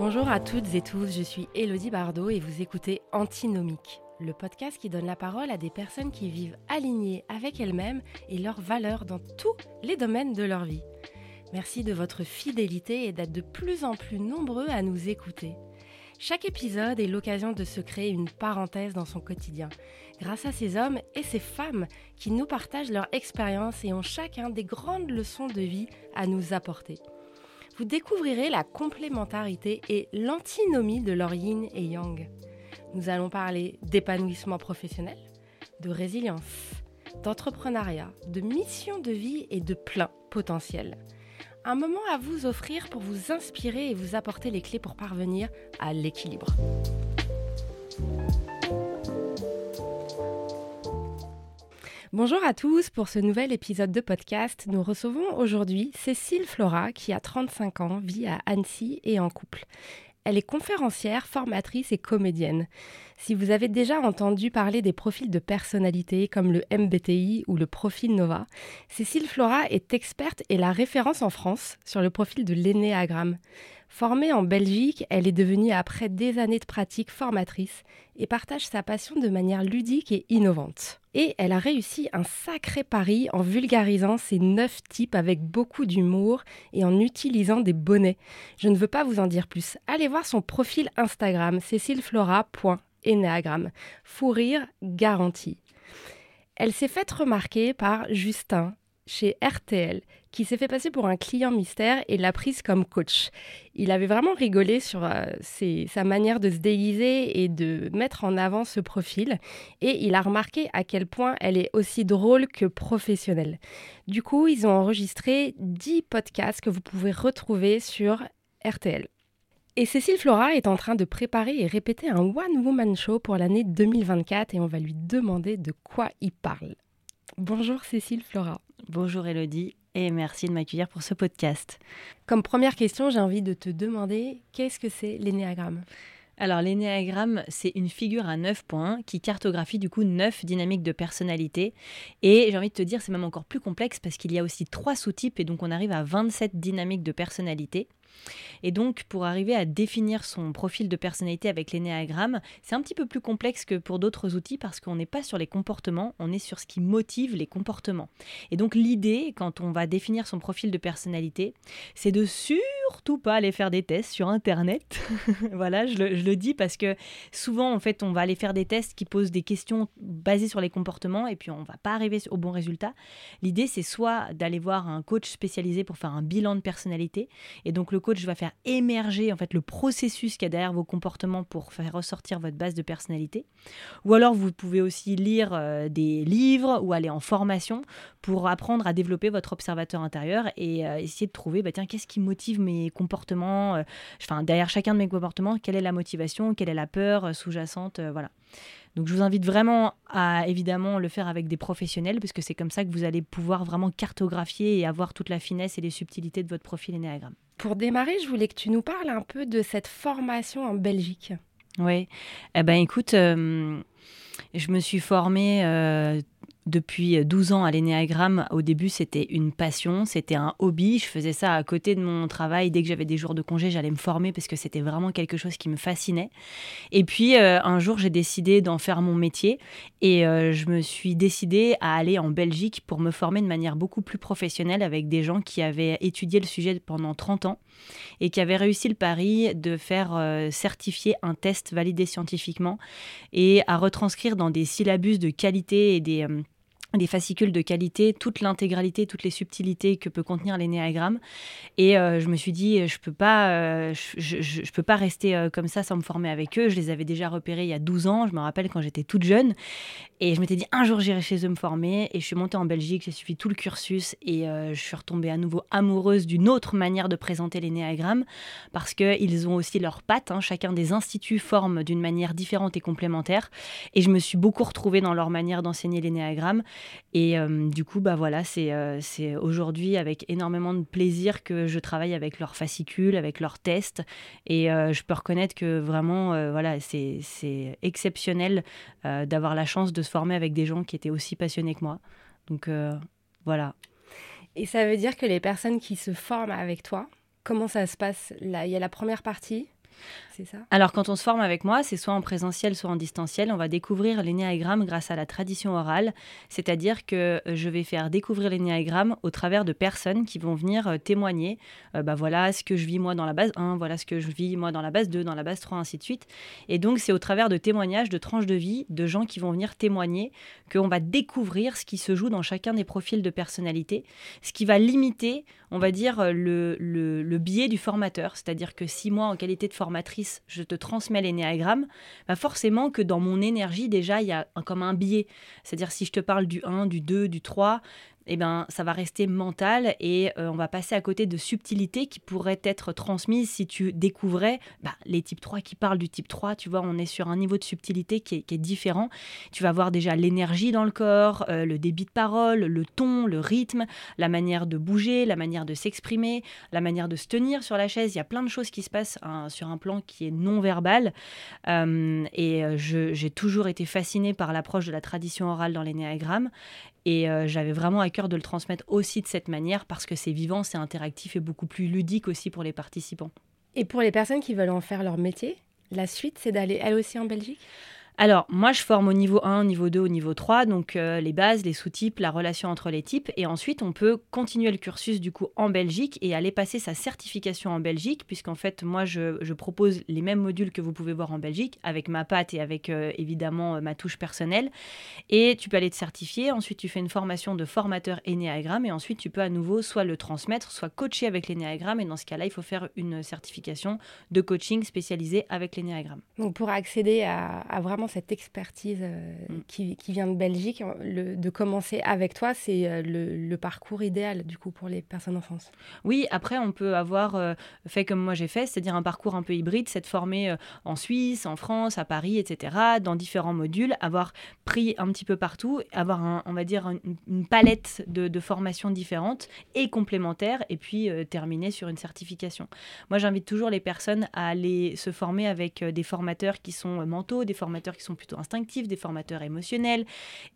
Bonjour à toutes et tous, je suis Elodie Bardot et vous écoutez Antinomique, le podcast qui donne la parole à des personnes qui vivent alignées avec elles-mêmes et leurs valeurs dans tous les domaines de leur vie. Merci de votre fidélité et d'être de plus en plus nombreux à nous écouter. Chaque épisode est l'occasion de se créer une parenthèse dans son quotidien, grâce à ces hommes et ces femmes qui nous partagent leur expérience et ont chacun des grandes leçons de vie à nous apporter. Vous découvrirez la complémentarité et l'antinomie de leur yin et yang. Nous allons parler d'épanouissement professionnel, de résilience, d'entrepreneuriat, de mission de vie et de plein potentiel un moment à vous offrir pour vous inspirer et vous apporter les clés pour parvenir à l'équilibre. Bonjour à tous, pour ce nouvel épisode de podcast, nous recevons aujourd'hui Cécile Flora qui a 35 ans, vit à Annecy et en couple. Elle est conférencière, formatrice et comédienne. Si vous avez déjà entendu parler des profils de personnalité comme le MBTI ou le profil Nova, Cécile Flora est experte et la référence en France sur le profil de l'énéagramme. Formée en Belgique, elle est devenue après des années de pratique formatrice et partage sa passion de manière ludique et innovante. Et elle a réussi un sacré pari en vulgarisant ses neuf types avec beaucoup d'humour et en utilisant des bonnets. Je ne veux pas vous en dire plus. Allez voir son profil Instagram, cécileflora.enneagramme. Fou rire garanti. Elle s'est faite remarquer par Justin chez RTL qui s'est fait passer pour un client mystère et l'a prise comme coach. Il avait vraiment rigolé sur euh, sa manière de se déguiser et de mettre en avant ce profil et il a remarqué à quel point elle est aussi drôle que professionnelle. Du coup, ils ont enregistré 10 podcasts que vous pouvez retrouver sur RTL. Et Cécile Flora est en train de préparer et répéter un one-woman show pour l'année 2024 et on va lui demander de quoi il parle. Bonjour Cécile Flora. Bonjour Elodie et merci de m'accueillir pour ce podcast. Comme première question, j'ai envie de te demander qu'est-ce que c'est l'énéagramme? Alors l'énéagramme, c'est une figure à 9 points qui cartographie du coup 9 dynamiques de personnalité. Et j'ai envie de te dire, c'est même encore plus complexe parce qu'il y a aussi trois sous-types et donc on arrive à 27 dynamiques de personnalité. Et donc, pour arriver à définir son profil de personnalité avec l'énéagramme, c'est un petit peu plus complexe que pour d'autres outils parce qu'on n'est pas sur les comportements, on est sur ce qui motive les comportements. Et donc, l'idée, quand on va définir son profil de personnalité, c'est de surtout pas aller faire des tests sur Internet. voilà, je le, je le, dis parce que souvent, en fait, on va aller faire des tests qui posent des questions basées sur les comportements et puis on va pas arriver au bon résultat. L'idée, c'est soit d'aller voir un coach spécialisé pour faire un bilan de personnalité. Et donc, le coach va faire émerger en fait le processus qu'il y a derrière vos comportements pour faire ressortir votre base de personnalité. Ou alors vous pouvez aussi lire euh, des livres ou aller en formation pour apprendre à développer votre observateur intérieur et euh, essayer de trouver bah, tiens qu'est-ce qui motive mes comportements, euh, enfin derrière chacun de mes comportements quelle est la motivation, quelle est la peur sous-jacente, voilà. Donc je vous invite vraiment à évidemment le faire avec des professionnels parce que c'est comme ça que vous allez pouvoir vraiment cartographier et avoir toute la finesse et les subtilités de votre profil énéagramme. Pour démarrer, je voulais que tu nous parles un peu de cette formation en Belgique. Oui, eh ben écoute, euh, je me suis formée euh, depuis 12 ans à l'énéagramme. Au début, c'était une passion, c'était un hobby. Je faisais ça à côté de mon travail. Dès que j'avais des jours de congé, j'allais me former parce que c'était vraiment quelque chose qui me fascinait. Et puis, euh, un jour, j'ai décidé d'en faire mon métier et euh, je me suis décidée à aller en Belgique pour me former de manière beaucoup plus professionnelle avec des gens qui avaient étudié le sujet pendant 30 ans et qui avaient réussi le pari de faire euh, certifier un test validé scientifiquement et à retranscrire dans des syllabus de qualité et des des fascicules de qualité, toute l'intégralité, toutes les subtilités que peut contenir l'énéagramme. Et euh, je me suis dit, je peux pas, euh, je, peux pas rester euh, comme ça sans me former avec eux. Je les avais déjà repérés il y a 12 ans. Je me rappelle quand j'étais toute jeune. Et je m'étais dit, un jour j'irai chez eux me former. Et je suis montée en Belgique, j'ai suivi tout le cursus et je suis retombée à nouveau amoureuse d'une autre manière de présenter l'énéagramme parce qu'ils ont aussi leurs pattes. Hein. Chacun des instituts forme d'une manière différente et complémentaire. Et je me suis beaucoup retrouvée dans leur manière d'enseigner l'énéagramme. Et euh, du coup, bah voilà, euh, c'est aujourd'hui avec énormément de plaisir que je travaille avec leurs fascicules, avec leurs tests. Et euh, je peux reconnaître que vraiment, voilà, c'est exceptionnel d'avoir la chance de se former avec des gens qui étaient aussi passionnés que moi. Donc voilà. Et ça veut dire que les personnes qui se forment avec toi, comment ça se passe? Là, il y a la première partie? Alors, quand on se forme avec moi, c'est soit en présentiel, soit en distanciel. On va découvrir l'énéagramme grâce à la tradition orale. C'est-à-dire que je vais faire découvrir l'énéagramme au travers de personnes qui vont venir euh, témoigner. Euh, bah voilà ce que je vis moi dans la base 1, voilà ce que je vis moi dans la base 2, dans la base 3, ainsi de suite. Et donc, c'est au travers de témoignages, de tranches de vie, de gens qui vont venir témoigner, qu'on va découvrir ce qui se joue dans chacun des profils de personnalité, ce qui va limiter, on va dire, le, le, biais du formateur. C'est-à-dire que si moi, en qualité de formatrice, je te transmets l'énéagramme, bah forcément que dans mon énergie, déjà, il y a comme un biais. C'est-à-dire si je te parle du 1, du 2, du 3, eh ben, ça va rester mental et euh, on va passer à côté de subtilités qui pourraient être transmises si tu découvrais bah, les types 3 qui parlent du type 3. Tu vois, on est sur un niveau de subtilité qui est, différent. Tu vas voir déjà l'énergie dans le corps, euh, le débit de parole, le ton, le rythme, la manière de bouger, la manière de s'exprimer, la manière de se tenir sur la chaise. Il y a plein de choses qui se passent hein, sur un plan qui est non verbal. Euh, et j'ai toujours été fascinée par l'approche de la tradition orale dans l'énéagramme. Et euh, j'avais vraiment à cœur de le transmettre aussi de cette manière parce que c'est vivant, c'est interactif et beaucoup plus ludique aussi pour les participants. Et pour les personnes qui veulent en faire leur métier, la suite, c'est d'aller elles aussi en Belgique? Alors, moi, je forme au niveau 1, au niveau 2, au niveau 3, donc euh, les bases, les sous-types, la relation entre les types. Et ensuite, on peut continuer le cursus du coup en Belgique et aller passer sa certification en Belgique, puisqu'en fait, moi, je, propose les mêmes modules que vous pouvez voir en Belgique, avec ma patte et avec euh, évidemment euh, ma touche personnelle. Et tu peux aller te certifier. Ensuite, tu fais une formation de formateur énéagramme. Et ensuite, tu peux à nouveau soit le transmettre, soit coacher avec l'énéagramme. Et dans ce cas-là, il faut faire une certification de coaching spécialisée avec l'énéagramme. Donc, pour accéder à, à vraiment cette expertise euh, mm. qui, qui, vient de Belgique, le, de commencer avec toi, c'est euh, le, parcours idéal du coup pour les personnes en France. Oui, après on peut avoir euh, fait comme moi j'ai fait, c'est-à-dire un parcours un peu hybride, c'est de former en Suisse, en France, à Paris, etc., dans différents modules, avoir pris un petit peu partout, avoir un, on va dire une, palette de, de, formations différentes et complémentaires, et puis terminer sur une certification. Moi j'invite toujours les personnes à aller se former avec des formateurs qui sont mentaux, des formateurs qui sont plutôt instinctifs, des formateurs émotionnels,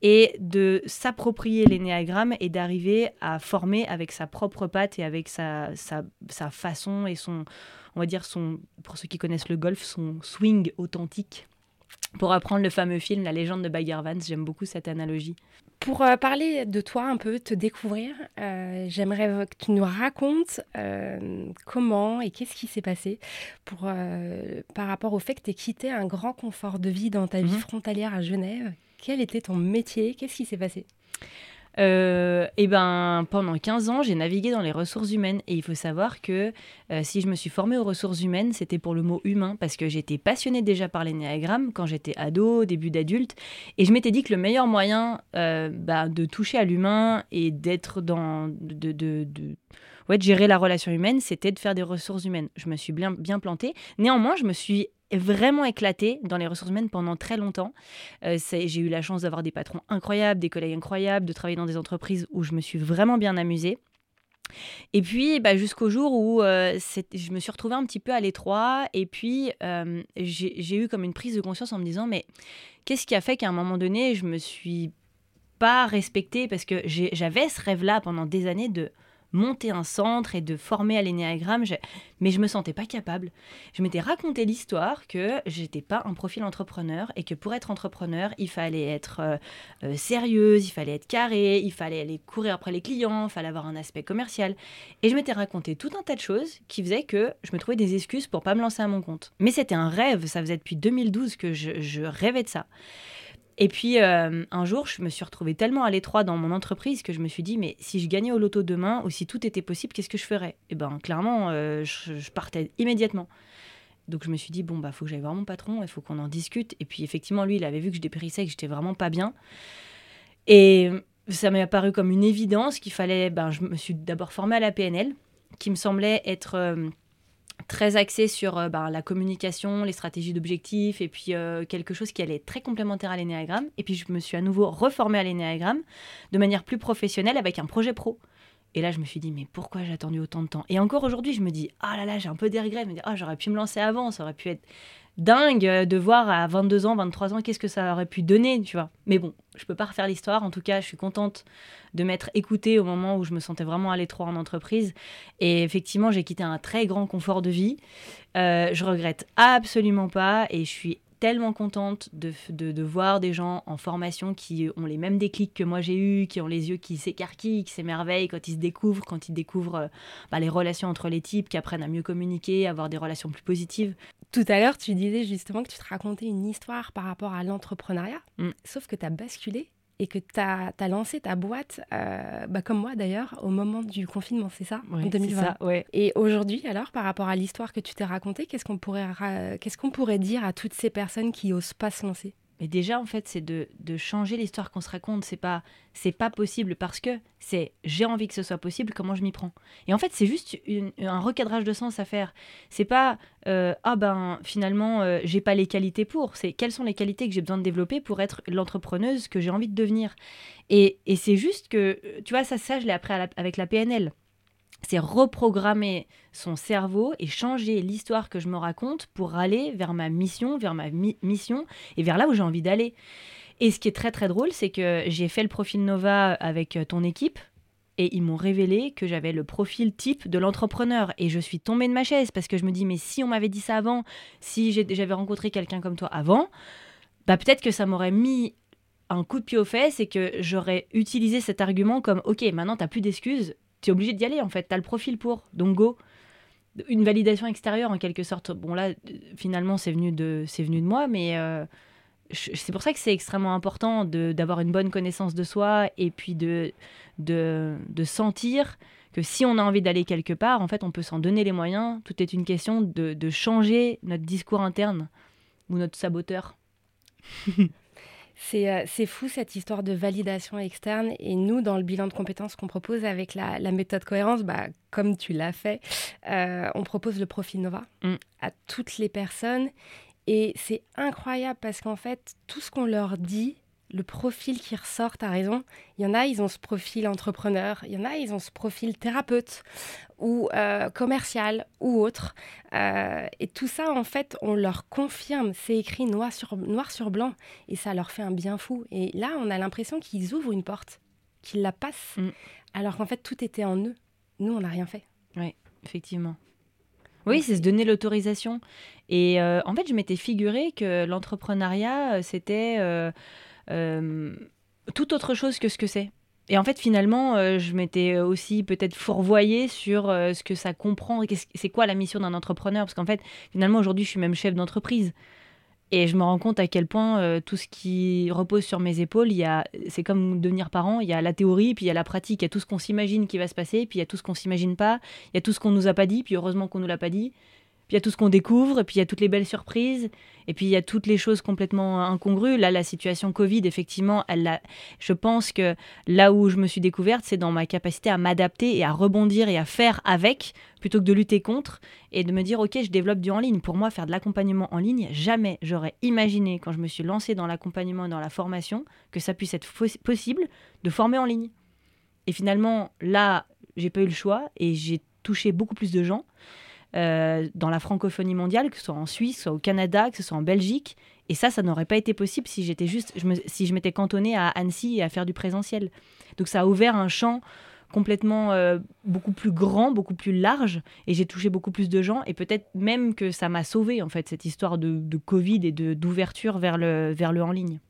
et de s'approprier l'énéagramme et d'arriver à former avec sa propre patte et avec sa, sa, façon et son, on va dire, son, pour ceux qui connaissent le golf, son swing authentique pour apprendre le fameux film La légende de Bagger Vance. J'aime beaucoup cette analogie. Pour euh, parler de toi un peu, te découvrir, euh, j'aimerais que tu nous racontes euh, comment et qu'est-ce qui s'est passé pour, par rapport au fait que tu aies quitté un grand confort de vie dans ta vie mhm. frontalière à Genève. Quel était ton métier? Qu'est-ce qui s'est passé? Euh, eh ben, pendant 15 ans, j'ai navigué dans les ressources humaines. Et il faut savoir que euh, si je me suis formée aux ressources humaines, c'était pour le mot humain, parce que j'étais passionnée déjà par l'énéagramme quand j'étais ado, début d'adulte. Et je m'étais dit que le meilleur moyen euh, bah, de toucher à l'humain et d'être dans. de, de, de ouais, de gérer la relation humaine, c'était de faire des ressources humaines. Je me suis bien, bien plantée. Néanmoins, je me suis vraiment éclaté dans les ressources humaines pendant très longtemps. Euh, j'ai eu la chance d'avoir des patrons incroyables, des collègues incroyables, de travailler dans des entreprises où je me suis vraiment bien amusée. Et puis, bah, jusqu'au jour où euh, je me suis retrouvée un petit peu à l'étroit, et puis euh, j'ai eu comme une prise de conscience en me disant, mais qu'est-ce qui a fait qu'à un moment donné, je me suis pas respectée? Parce que j'avais ce rêve-là pendant des années de monter un centre et de former à l'énéagramme, mais je me sentais pas capable. Je m'étais raconté l'histoire que j'étais pas un profil entrepreneur et que pour être entrepreneur, il fallait être euh, euh, sérieuse, il fallait être carré, il fallait aller courir après les clients, il fallait avoir un aspect commercial. Et je m'étais raconté tout un tas de choses qui faisaient que je me trouvais des excuses pour pas me lancer à mon compte. Mais c'était un rêve, ça faisait depuis 2012 que je, je rêvais de ça. Et puis euh, un jour, je me suis retrouvée tellement à l'étroit dans mon entreprise que je me suis dit, mais si je gagnais au loto demain ou si tout était possible, qu'est-ce que je ferais? Et eh ben clairement, euh, je, partais immédiatement. Donc je me suis dit, bon, bah faut que j'aille voir mon patron, il faut qu'on en discute. Et puis effectivement, lui, il avait vu que je dépérissais que j'étais vraiment pas bien. Et ça m'est apparu comme une évidence qu'il fallait, ben, je me suis d'abord formée à la PNL, qui me semblait être... Euh, très axé sur euh, ben, la communication, les stratégies d'objectifs, et puis euh, quelque chose qui allait être très complémentaire à l'énéagramme. Et puis je me suis à nouveau reformée à l'énéagramme de manière plus professionnelle avec un projet pro. Et là, je me suis dit, mais pourquoi j'ai attendu autant de temps? Et encore aujourd'hui, je me dis, ah là là, j'ai un peu des regrets. Me ah, j'aurais pu me lancer avant, ça aurait pu être dingue euh, de voir à 22 ans, 23 ans, qu'est-ce que ça aurait pu donner, tu vois. Mais bon, je peux pas refaire l'histoire. En tout cas, je suis contente de m'être écoutée au moment où je me sentais vraiment à l'étroit en entreprise. Et effectivement, j'ai quitté un très grand confort de vie. Euh, je regrette absolument pas et je suis tellement contente de, de, voir des gens en formation qui ont les mêmes déclics que moi j'ai eu, qui ont les yeux qui s'écarquillent, qui s'émerveillent quand ils se découvrent, quand ils découvrent euh, bah, les relations entre les types, qui apprennent à mieux communiquer, à avoir des relations plus positives. Tout à l'heure, tu disais justement que tu te racontais une histoire par rapport à l'entrepreneuriat, mm. sauf que tu as basculé et que tu as, lancé ta boîte, euh, bah, comme moi d'ailleurs, au moment du confinement, c'est ça? En 2020. Ça, ouais. Et aujourd'hui, alors, par rapport à l'histoire que tu t'es racontée, qu'est-ce qu'on pourrait, qu'est-ce qu'on pourrait dire à toutes ces personnes qui osent pas se lancer? Mais déjà, en fait, c'est de, de changer l'histoire qu'on se raconte. C'est pas, c'est pas possible parce que c'est j'ai envie que ce soit possible. Comment je m'y prends? Et en fait, c'est juste un recadrage de sens à faire. C'est pas euh, ah ben finalement euh, j'ai pas les qualités pour. C'est quelles sont les qualités que j'ai besoin de développer pour être l'entrepreneuse que j'ai envie de devenir? Et, et c'est juste que tu vois ça, ça je l'ai appris avec la PNL c'est reprogrammer son cerveau et changer l'histoire que je me raconte pour aller vers ma mission, vers ma mission et vers là où j'ai envie d'aller. Et ce qui est très très drôle, c'est que j'ai fait le profil Nova avec euh, ton équipe et ils m'ont révélé que j'avais le profil type de l'entrepreneur et je suis tombée de ma chaise parce que je me dis mais si on m'avait dit ça avant, si j'avais rencontré quelqu'un comme toi avant, bah peut-être que ça m'aurait mis un coup de pied aux fesses et que j'aurais utilisé cet argument comme ok maintenant t'as plus d'excuses tu es obligé d'y aller en fait, tu as le profil pour, donc go. Une validation extérieure en quelque sorte. Bon là, finalement, c'est venu, de, venu de moi, mais euh, c'est pour ça que c'est extrêmement important d'avoir une bonne connaissance de soi et puis de, de, de sentir que si on a envie d'aller quelque part, en fait, on peut s'en donner les moyens. Tout est une question de, de changer notre discours interne ou notre saboteur. Euh, c'est fou cette histoire de validation externe. Et nous, dans le bilan de compétences qu'on propose avec la, méthode cohérence, bah, comme tu l'as fait, euh, on propose le profil Nova mm. à toutes les personnes. Et c'est incroyable parce qu'en fait, tout ce qu'on leur dit, le profil qui ressort, tu as raison. Il y en a, ils ont ce profil entrepreneur. Il y en a, ils ont ce profil thérapeute ou euh, commercial ou autre. Euh, et tout ça, en fait, on leur confirme. C'est écrit noir sur, noir sur blanc. Et ça leur fait un bien fou. Et là, on a l'impression qu'ils ouvrent une porte, qu'ils la passent. Mm. Alors qu'en fait, tout était en eux. Nous, on n'a rien fait. Oui, effectivement. Oui, c'est se donner l'autorisation. Et euh, en fait, je m'étais figuré que l'entrepreneuriat, c'était tout autre chose que ce que c'est. Et en fait, finalement, euh, je m'étais aussi peut-être fourvoyée sur euh, ce que ça comprend. C'est quoi la mission d'un entrepreneur? Parce qu'en fait, finalement, aujourd'hui, je suis même chef d'entreprise. Et je me rends compte à quel point tout ce qui repose sur mes épaules, c'est comme devenir parent, il y a la théorie, puis il y a la pratique, il y a tout ce qu'on s'imagine qui va se passer, puis il y a tout ce qu'on s'imagine pas, il y a tout ce qu'on nous a pas dit, puis heureusement qu'on nous l'a pas dit, puis il y a tout ce qu'on découvre, et puis il y a toutes les belles surprises, et puis il y a toutes les choses complètement incongrues. Là, la situation Covid, effectivement, elle je pense que là où je me suis découverte, c'est dans ma capacité à m'adapter et à rebondir et à faire avec, plutôt que de lutter contre, et de me dire, ok, je développe du en ligne. Pour moi, faire de l'accompagnement en ligne, jamais j'aurais imaginé, quand je me suis lancée dans l'accompagnement et dans la formation, que ça puisse être possible de former en ligne. Et finalement, là, j'ai pas eu le choix, et j'ai touché beaucoup plus de gens. Euh, dans la francophonie mondiale, que ce soit en Suisse, soit au Canada, que ce soit en Belgique. Et ça, ça n'aurait pas été possible si j'étais juste, je si je m'étais cantonnée à Annecy et à faire du présentiel. Donc ça a ouvert un champ complètement euh, beaucoup plus grand, beaucoup plus large, et j'ai touché beaucoup plus de gens, et peut-être même que ça m'a sauvé en fait cette histoire de, de Covid et de d'ouverture vers le vers le en ligne.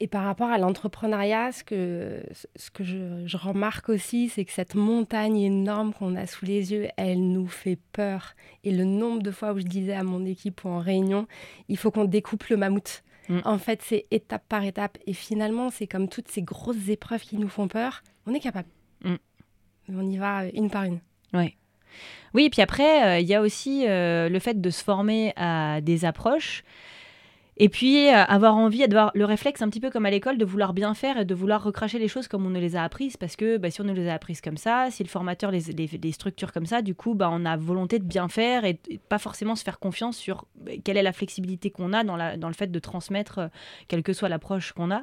Et par rapport à l'entrepreneuriat, ce que, ce que je, remarque aussi, c'est que cette montagne énorme qu'on a sous les yeux, elle nous fait peur. Et le nombre de fois où je disais à mon équipe ou en réunion, il faut qu'on découpe le mammouth. Mm. En fait, c'est étape par étape. Et finalement, c'est comme toutes ces grosses épreuves qui nous font peur, on est capable. Mm. On y va une par une. Oui. Oui, et puis après, euh, il y a aussi euh, le fait de se former à des approches Et puis euh, avoir envie, d'avoir le réflexe un petit peu comme à l'école de vouloir bien faire et de vouloir recracher les choses comme on nous les a apprises parce que bah, si on nous les a apprises comme ça, si le formateur les, les, structures comme ça, du coup bah, on a volonté de bien faire et, pas forcément se faire confiance sur bah, quelle est la flexibilité qu'on a dans, le fait de transmettre euh, quelle que soit l'approche qu'on a.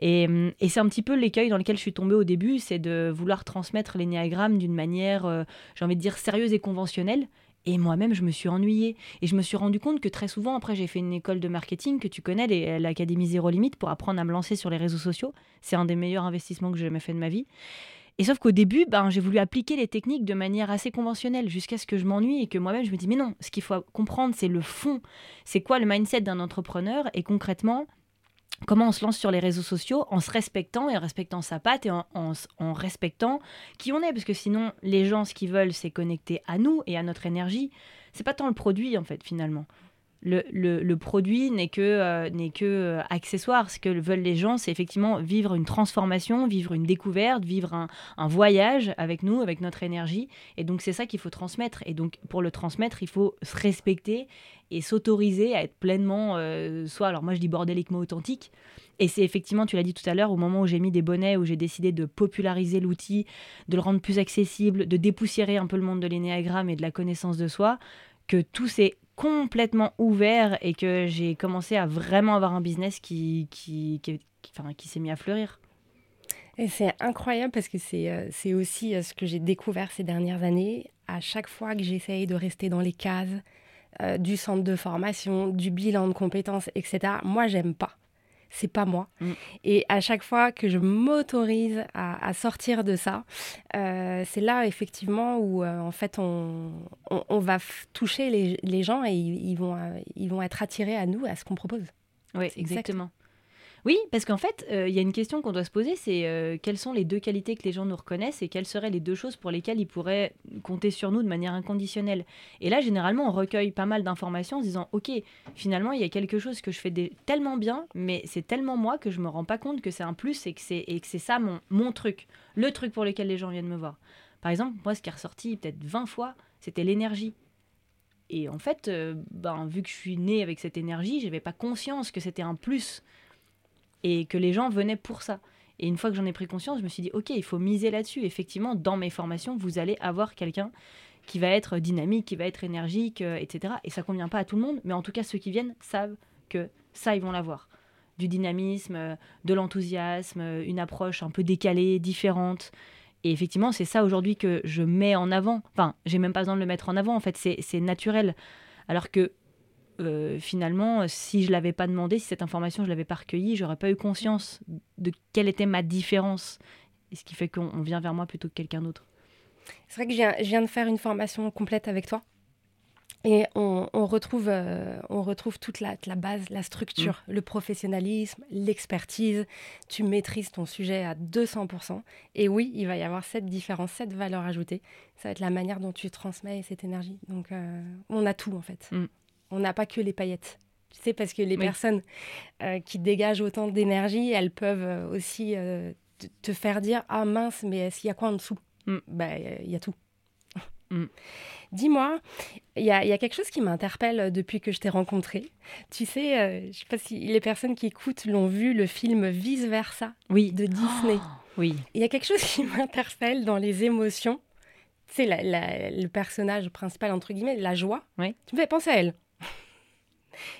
Et, hum, et c'est un petit peu l'écueil dans lequel je suis tombée au début, c'est de vouloir transmettre l'énéagramme d'une manière, euh, j'ai envie de dire, sérieuse et conventionnelle et moi-même, je me suis ennuyée. Et je me suis rendu compte que très souvent, après, j'ai fait une école de marketing que tu connais, l'Académie Zéro Limite, pour apprendre à me lancer sur les réseaux sociaux. C'est un des meilleurs investissements que j'ai jamais fait de ma vie. Et sauf qu'au début, ben, j'ai voulu appliquer les techniques de manière assez conventionnelle jusqu'à ce que je m'ennuie et que moi-même, je me dis, mais non, ce qu'il faut comprendre, c'est le fond. C'est quoi le mindset d'un entrepreneur? Et concrètement, comment on se lance sur les réseaux sociaux en se respectant et en respectant sa patte et en, respectant qui on est. Parce que sinon, les gens, ce qu'ils veulent, c'est connecter à nous et à notre énergie. C'est pas tant le produit, en fait, finalement le, produit n'est que, euh, que euh, accessoire. Ce que veulent les gens, c'est effectivement vivre une transformation, vivre une découverte, vivre un, voyage avec nous, avec notre énergie. Et donc, c'est ça qu'il faut transmettre. Et donc, pour le transmettre, il faut se respecter et s'autoriser à être pleinement euh, soit, alors moi je dis bordéliquement authentique. Et c'est effectivement, tu l'as dit tout à l'heure, au moment où j'ai mis des bonnets, où j'ai décidé de populariser l'outil, de le rendre plus accessible, de dépoussiérer un peu le monde de l'énéagramme et de la connaissance de soi, que tout s'est complètement ouvert et que j'ai commencé à vraiment avoir un business qui, qui, qui, qui s'est mis à fleurir. Et c'est incroyable parce que c'est, euh, aussi euh, ce que j'ai découvert ces dernières années. À chaque fois que j'essaye de rester dans les cases euh, du centre de formation, du bilan de compétences, etc., moi, j'aime pas c'est pas moi. Mm. Et à chaque fois que je m'autorise à, sortir de ça, euh, c'est là effectivement où euh, en fait on, on, va toucher les, les, gens et ils, vont, euh, ils vont être attirés à nous, à ce qu'on propose. Oui, exactement. Oui, parce qu'en fait, euh, il y a une question qu'on doit se poser, c'est euh, quelles sont les deux qualités que les gens nous reconnaissent et quelles seraient les deux choses pour lesquelles ils pourraient compter sur nous de manière inconditionnelle. Et là, généralement, on recueille pas mal d'informations en se disant, ok, finalement, il y a quelque chose que je fais tellement bien, mais c'est tellement moi que je me rends pas compte que c'est un plus et que c'est, ça mon, mon truc, le truc pour lequel les gens viennent me voir. Par exemple, moi, ce qui est ressorti peut-être 20 fois, c'était l'énergie. Et en fait, euh, ben, vu que je suis née avec cette énergie, je n'avais pas conscience que c'était un plus et que les gens venaient pour ça. Et une fois que j'en ai pris conscience, je me suis dit, OK, il faut miser là-dessus. Effectivement, dans mes formations, vous allez avoir quelqu'un qui va être dynamique, qui va être énergique, euh, etc. Et ça convient pas à tout le monde, mais en tout cas, ceux qui viennent savent que ça, ils vont l'avoir. Du dynamisme, euh, de l'enthousiasme, euh, une approche un peu décalée, différente. Et effectivement, c'est ça aujourd'hui que je mets en avant. Enfin, j'ai même pas besoin de le mettre en avant, en fait, c'est naturel. Alors que euh, finalement, si je l'avais pas demandé, si cette information je l'avais pas recueillie, j'aurais pas eu conscience de quelle était ma différence. Et ce qui fait qu'on vient vers moi plutôt que quelqu'un d'autre. C'est vrai que je viens, de faire une formation complète avec toi. Et on, retrouve, euh, on retrouve toute la, la, base, la structure, mm. le professionnalisme, l'expertise. Tu maîtrises ton sujet à 200%. Et oui, il va y avoir cette différence, cette valeur ajoutée. Ça va être la manière dont tu transmets cette énergie. Donc, euh, on a tout en fait. Mm on n'a pas que les paillettes. Tu sais, parce que les personnes euh, qui dégagent autant d'énergie, elles peuvent euh, aussi euh, te faire dire Ah mince, mais est-ce qu'il y a quoi en dessous mm. bah, Il y a tout. Mm. Dis-moi, il y, a quelque chose qui m'interpelle depuis que je t'ai rencontré. Tu sais, je ne sais pas si les personnes qui écoutent l'ont vu, le film Vice Versa oui. de Disney. oui. Il y a quelque chose qui m'interpelle dans les émotions. Tu sais, le personnage principal, entre guillemets, la joie. Oui. Tu me fais penser à elle.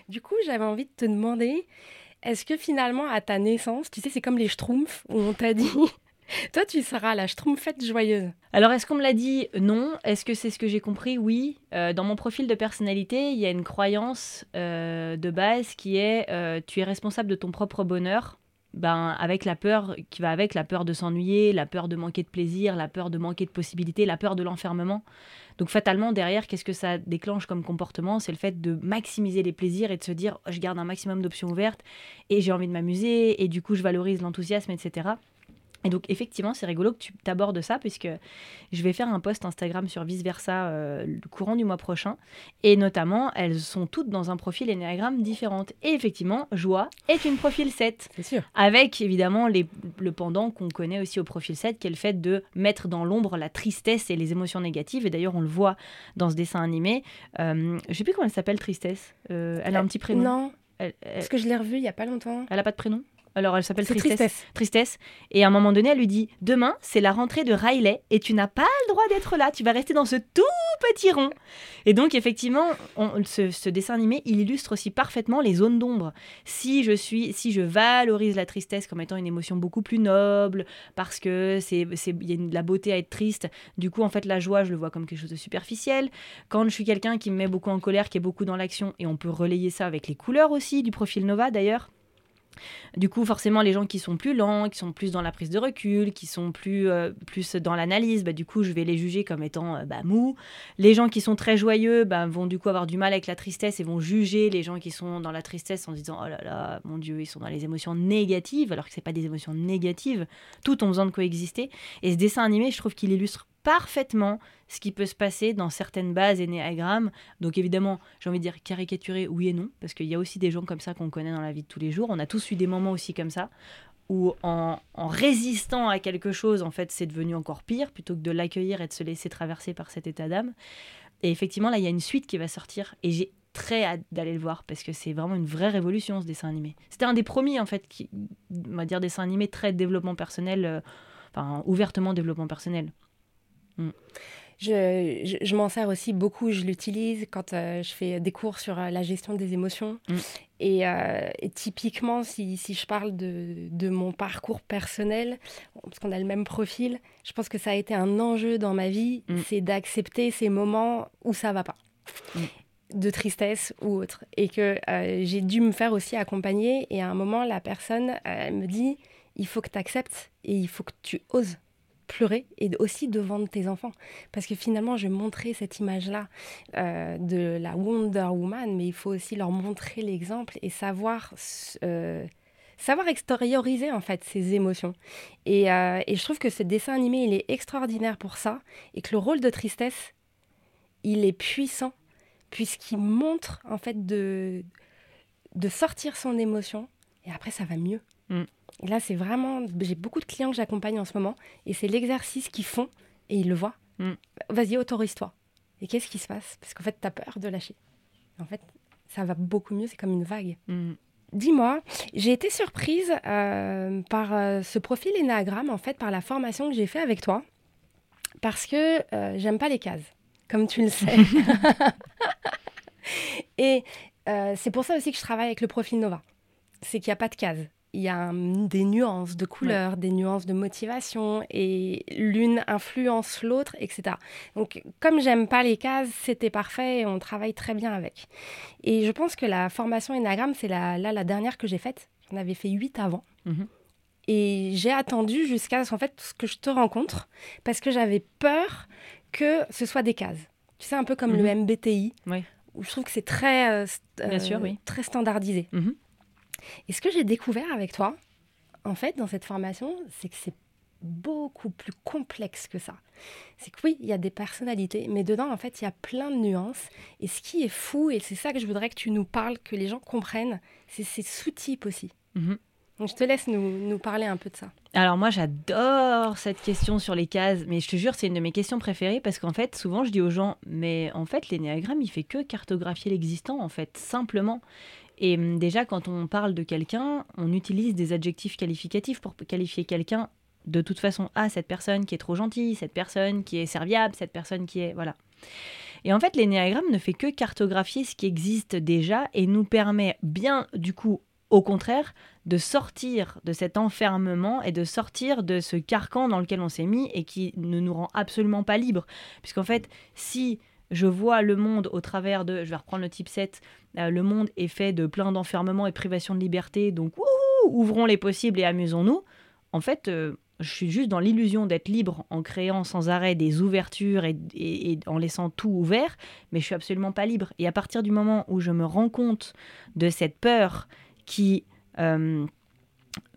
Du coup, j'avais envie de te demander, est-ce que finalement, à ta naissance, tu sais, c'est comme les schtroumpfs où on t'a dit Toi, tu seras la schtroumpfette joyeuse? Alors, est-ce qu'on me l'a dit? Non. Est-ce que c'est ce que j'ai compris? Oui. Euh, dans mon profil de personnalité, il y a une croyance euh, de base qui est euh, tu es responsable de ton propre bonheur. Ben, avec la peur qui va avec, la peur de s'ennuyer, la peur de manquer de plaisir, la peur de manquer de possibilités, la peur de l'enfermement. Donc fatalement, derrière, qu'est-ce que ça déclenche comme comportement? C'est le fait de maximiser les plaisirs et de se dire, je garde un maximum d'options ouvertes et j'ai envie de m'amuser et du coup, je valorise l'enthousiasme, etc. Et donc effectivement, c'est rigolo que tu t'abordes ça puisque je vais faire un post Instagram sur vice versa euh, le courant du mois prochain. Et notamment, elles sont toutes dans un profil Enneagram différent. Et effectivement, joie est une profil 7. C'est sûr. Avec évidemment les, le pendant qu'on connaît aussi au profil 7, qui est le fait de mettre dans l'ombre la tristesse et les émotions négatives. Et d'ailleurs, on le voit dans ce dessin animé. Euh, je sais plus comment elle s'appelle, Tristesse. Euh, elle a un petit prénom. Non, Parce que je l'ai revue il y a pas longtemps. Elle a pas de prénom? Alors elle s'appelle Tristesse. tristesse. Tristesse. Et à un moment donné, elle lui dit Demain, c'est la rentrée de Riley et tu n'as pas le droit d'être là. Tu vas rester dans ce tout petit rond. Et donc, effectivement, on- ce, ce dessin animé, il illustre aussi parfaitement les zones d'ombre. Si je suis, si je valorise la tristesse comme étant une émotion beaucoup plus noble, parce que c'est, il y a de la beauté à être triste. Du coup, en fait, la joie, je le vois comme quelque chose de superficiel. Quand je suis quelqu'un qui me met beaucoup en colère, qui est beaucoup dans l'action, et on peut relayer ça avec les couleurs aussi du profil Nova d'ailleurs. Du coup, forcément, les gens qui sont plus lents, qui sont plus dans la prise de recul, qui sont plus, euh, plus dans l'analyse, bah, du coup, je vais les juger comme étant euh, bah. Les gens qui sont très joyeux bah, vont du coup avoir du mal avec la tristesse et vont juger les gens qui sont dans la tristesse en disant Oh là là, mon Dieu, ils sont dans les émotions négatives, alors que c'est pas des émotions négatives, tout ont besoin de coexister. Et ce dessin animé, je trouve qu'il illustre parfaitement ce qui peut se passer dans certaines bases énéagrammes. Donc évidemment, j'ai envie de dire caricaturé, oui et non, parce qu'il y a aussi des gens comme ça qu'on connaît dans la vie de tous les jours. On a tous eu des moments aussi comme ça, où en, en résistant à quelque chose, en fait, c'est devenu encore pire, plutôt que de l'accueillir et de se laisser traverser par cet état d'âme. Et effectivement, là, il y a une suite qui va sortir, et j'ai très hâte d'aller le voir, parce que c'est vraiment une vraie révolution, ce dessin animé. C'était un des premiers, en fait, qui, on va dire, dessin animé très développement personnel, euh, enfin, ouvertement développement personnel. Je, je, je m'en sers aussi beaucoup, je l'utilise quand euh, je fais des cours sur euh, la gestion des émotions. Mm. Et, euh, et typiquement, si, si je parle de, de mon parcours personnel, parce qu'on a le même profil, je pense que ça a été un enjeu dans ma vie, Mm. c'est d'accepter ces moments où ça va pas. Mm. de tristesse ou autre. Et que j'ai dû me faire aussi accompagner. Et à un moment, la personne elle me dit, il faut que tu acceptes et il faut que tu oses pleurer et aussi devant tes enfants. Parce que finalement, je montrais cette image-là euh, de la Wonder Woman, mais il faut aussi leur montrer l'exemple et savoir... euh, savoir extérioriser en fait ses émotions. Et, euh, et je trouve que ce dessin animé, il est extraordinaire pour ça, et que le rôle de tristesse, il est puissant, puisqu'il montre en fait de, de sortir son émotion, et après ça va mieux. Mm. Et là, c'est vraiment, j'ai beaucoup de clients que j'accompagne en ce moment, et c'est l'exercice qu'ils font, et ils le voient. Mm. Vas-y, autorise-toi. Et qu'est-ce qui se passe? Parce qu'en fait, tu as peur de lâcher. En fait, ça va beaucoup mieux, c'est comme une vague. Mm. Dis-moi, j'ai été surprise euh, par euh, ce profil énéagramme, en fait, par la formation que j'ai fait avec toi, parce que euh, j'aime pas les cases, comme tu le sais. Et c'est pour ça aussi que je travaille avec le profil Nova. C'est qu'il n'y a pas de cases. Il y a des nuances de couleurs, des nuances de motivation, et l'une influence l'autre, etc. Donc, comme j'aime pas les cases, c'était parfait et on travaille très bien avec. Et je pense que la formation Enneagram, c'est la, là la dernière que j'ai faite. J'en avais fait huit avant. Mhm. Et j'ai attendu jusqu'à en fait, ce que je te rencontre, parce que j'avais peur que ce soit des cases. Tu sais, un peu comme Mhm. le MBTI, Oui. où je trouve que c'est très, euh, sûr, euh, oui. très standardisé. Mhm. Et ce que j'ai découvert avec toi, en fait, dans cette formation, c'est que c'est beaucoup plus complexe que ça. C'est que oui, il y a des personnalités, mais dedans, en fait, il y a plein de nuances. Et ce qui est fou, et c'est ça que je voudrais que tu nous parles, que les gens comprennent, c'est ces sous-types aussi. Mhm. Donc, je te laisse nous, nous parler un peu de ça. Alors moi j'adore cette question sur les cases, mais je te jure c'est une de mes questions préférées parce qu'en fait souvent je dis aux gens mais en fait l'énéagramme il fait que cartographier l'existant en fait simplement. Et hum, déjà quand on parle de quelqu'un, on utilise des adjectifs qualificatifs pour qualifier quelqu'un de toute façon. Ah cette personne qui est trop gentille, cette personne qui est serviable, cette personne qui est voilà. Et en fait l'énéagramme ne fait que cartographier ce qui existe déjà et nous permet bien du coup au contraire de sortir de cet enfermement et de sortir de ce carcan dans lequel on s'est mis et qui ne nous rend absolument pas libres. Puisqu'en fait, si je vois le monde au travers de, je vais reprendre le type 7, euh, le monde est fait de plein d'enfermements et privations de liberté, donc ouvrons les possibles et amusons-nous. En fait, euh, je suis juste dans l'illusion d'être libre en créant sans arrêt des ouvertures et, en laissant tout ouvert, mais je suis absolument pas libre. Et à partir du moment où je me rends compte de cette peur qui euh,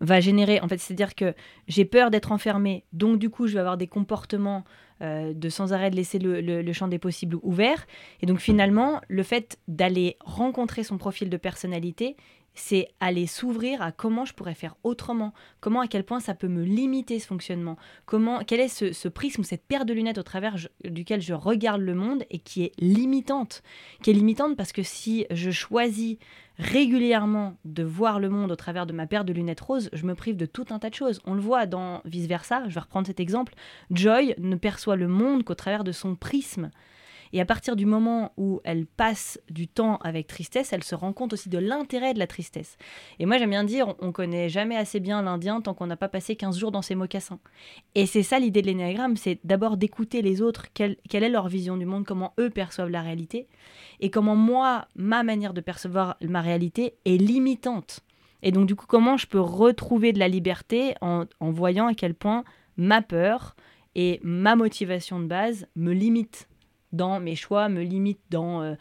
va générer, en fait, c'est-à-dire que j'ai peur d'être enfermée, donc du coup, je vais avoir des comportements euh, de sans arrêt de laisser le, le- champ des possibles ouvert. Et donc finalement, le fait d'aller rencontrer son profil de personnalité, c'est aller s'ouvrir à comment je pourrais faire autrement, comment à quel point ça peut me limiter ce fonctionnement, comment, quel est ce, ce prisme, cette paire de lunettes au travers duquel je regarde le monde et qui est limitante, qui est limitante parce que si je choisis régulièrement de voir le monde au travers de ma paire de lunettes roses, je me prive de tout un tas de choses. On le voit dans Vice Versa, je vais reprendre cet exemple, Joy ne perçoit le monde qu'au travers de son prisme. Et à partir du moment où elle passe du temps avec tristesse, elle se rend compte aussi de l'intérêt de la tristesse. Et moi, j'aime bien dire, on connaît jamais assez bien l'Indien tant qu'on n'a pas passé 15 jours dans ses mocassins. Et c'est ça l'idée de l'énéagramme, c'est d'abord d'écouter les autres, quelle, quelle est leur vision du monde, comment eux perçoivent la réalité, et comment moi, ma manière de percevoir ma réalité est limitante. Et donc, du coup, comment je peux retrouver de la liberté en, en voyant à quel point ma peur et ma motivation de base me limitent dans mes choix, me limite dans... Euh,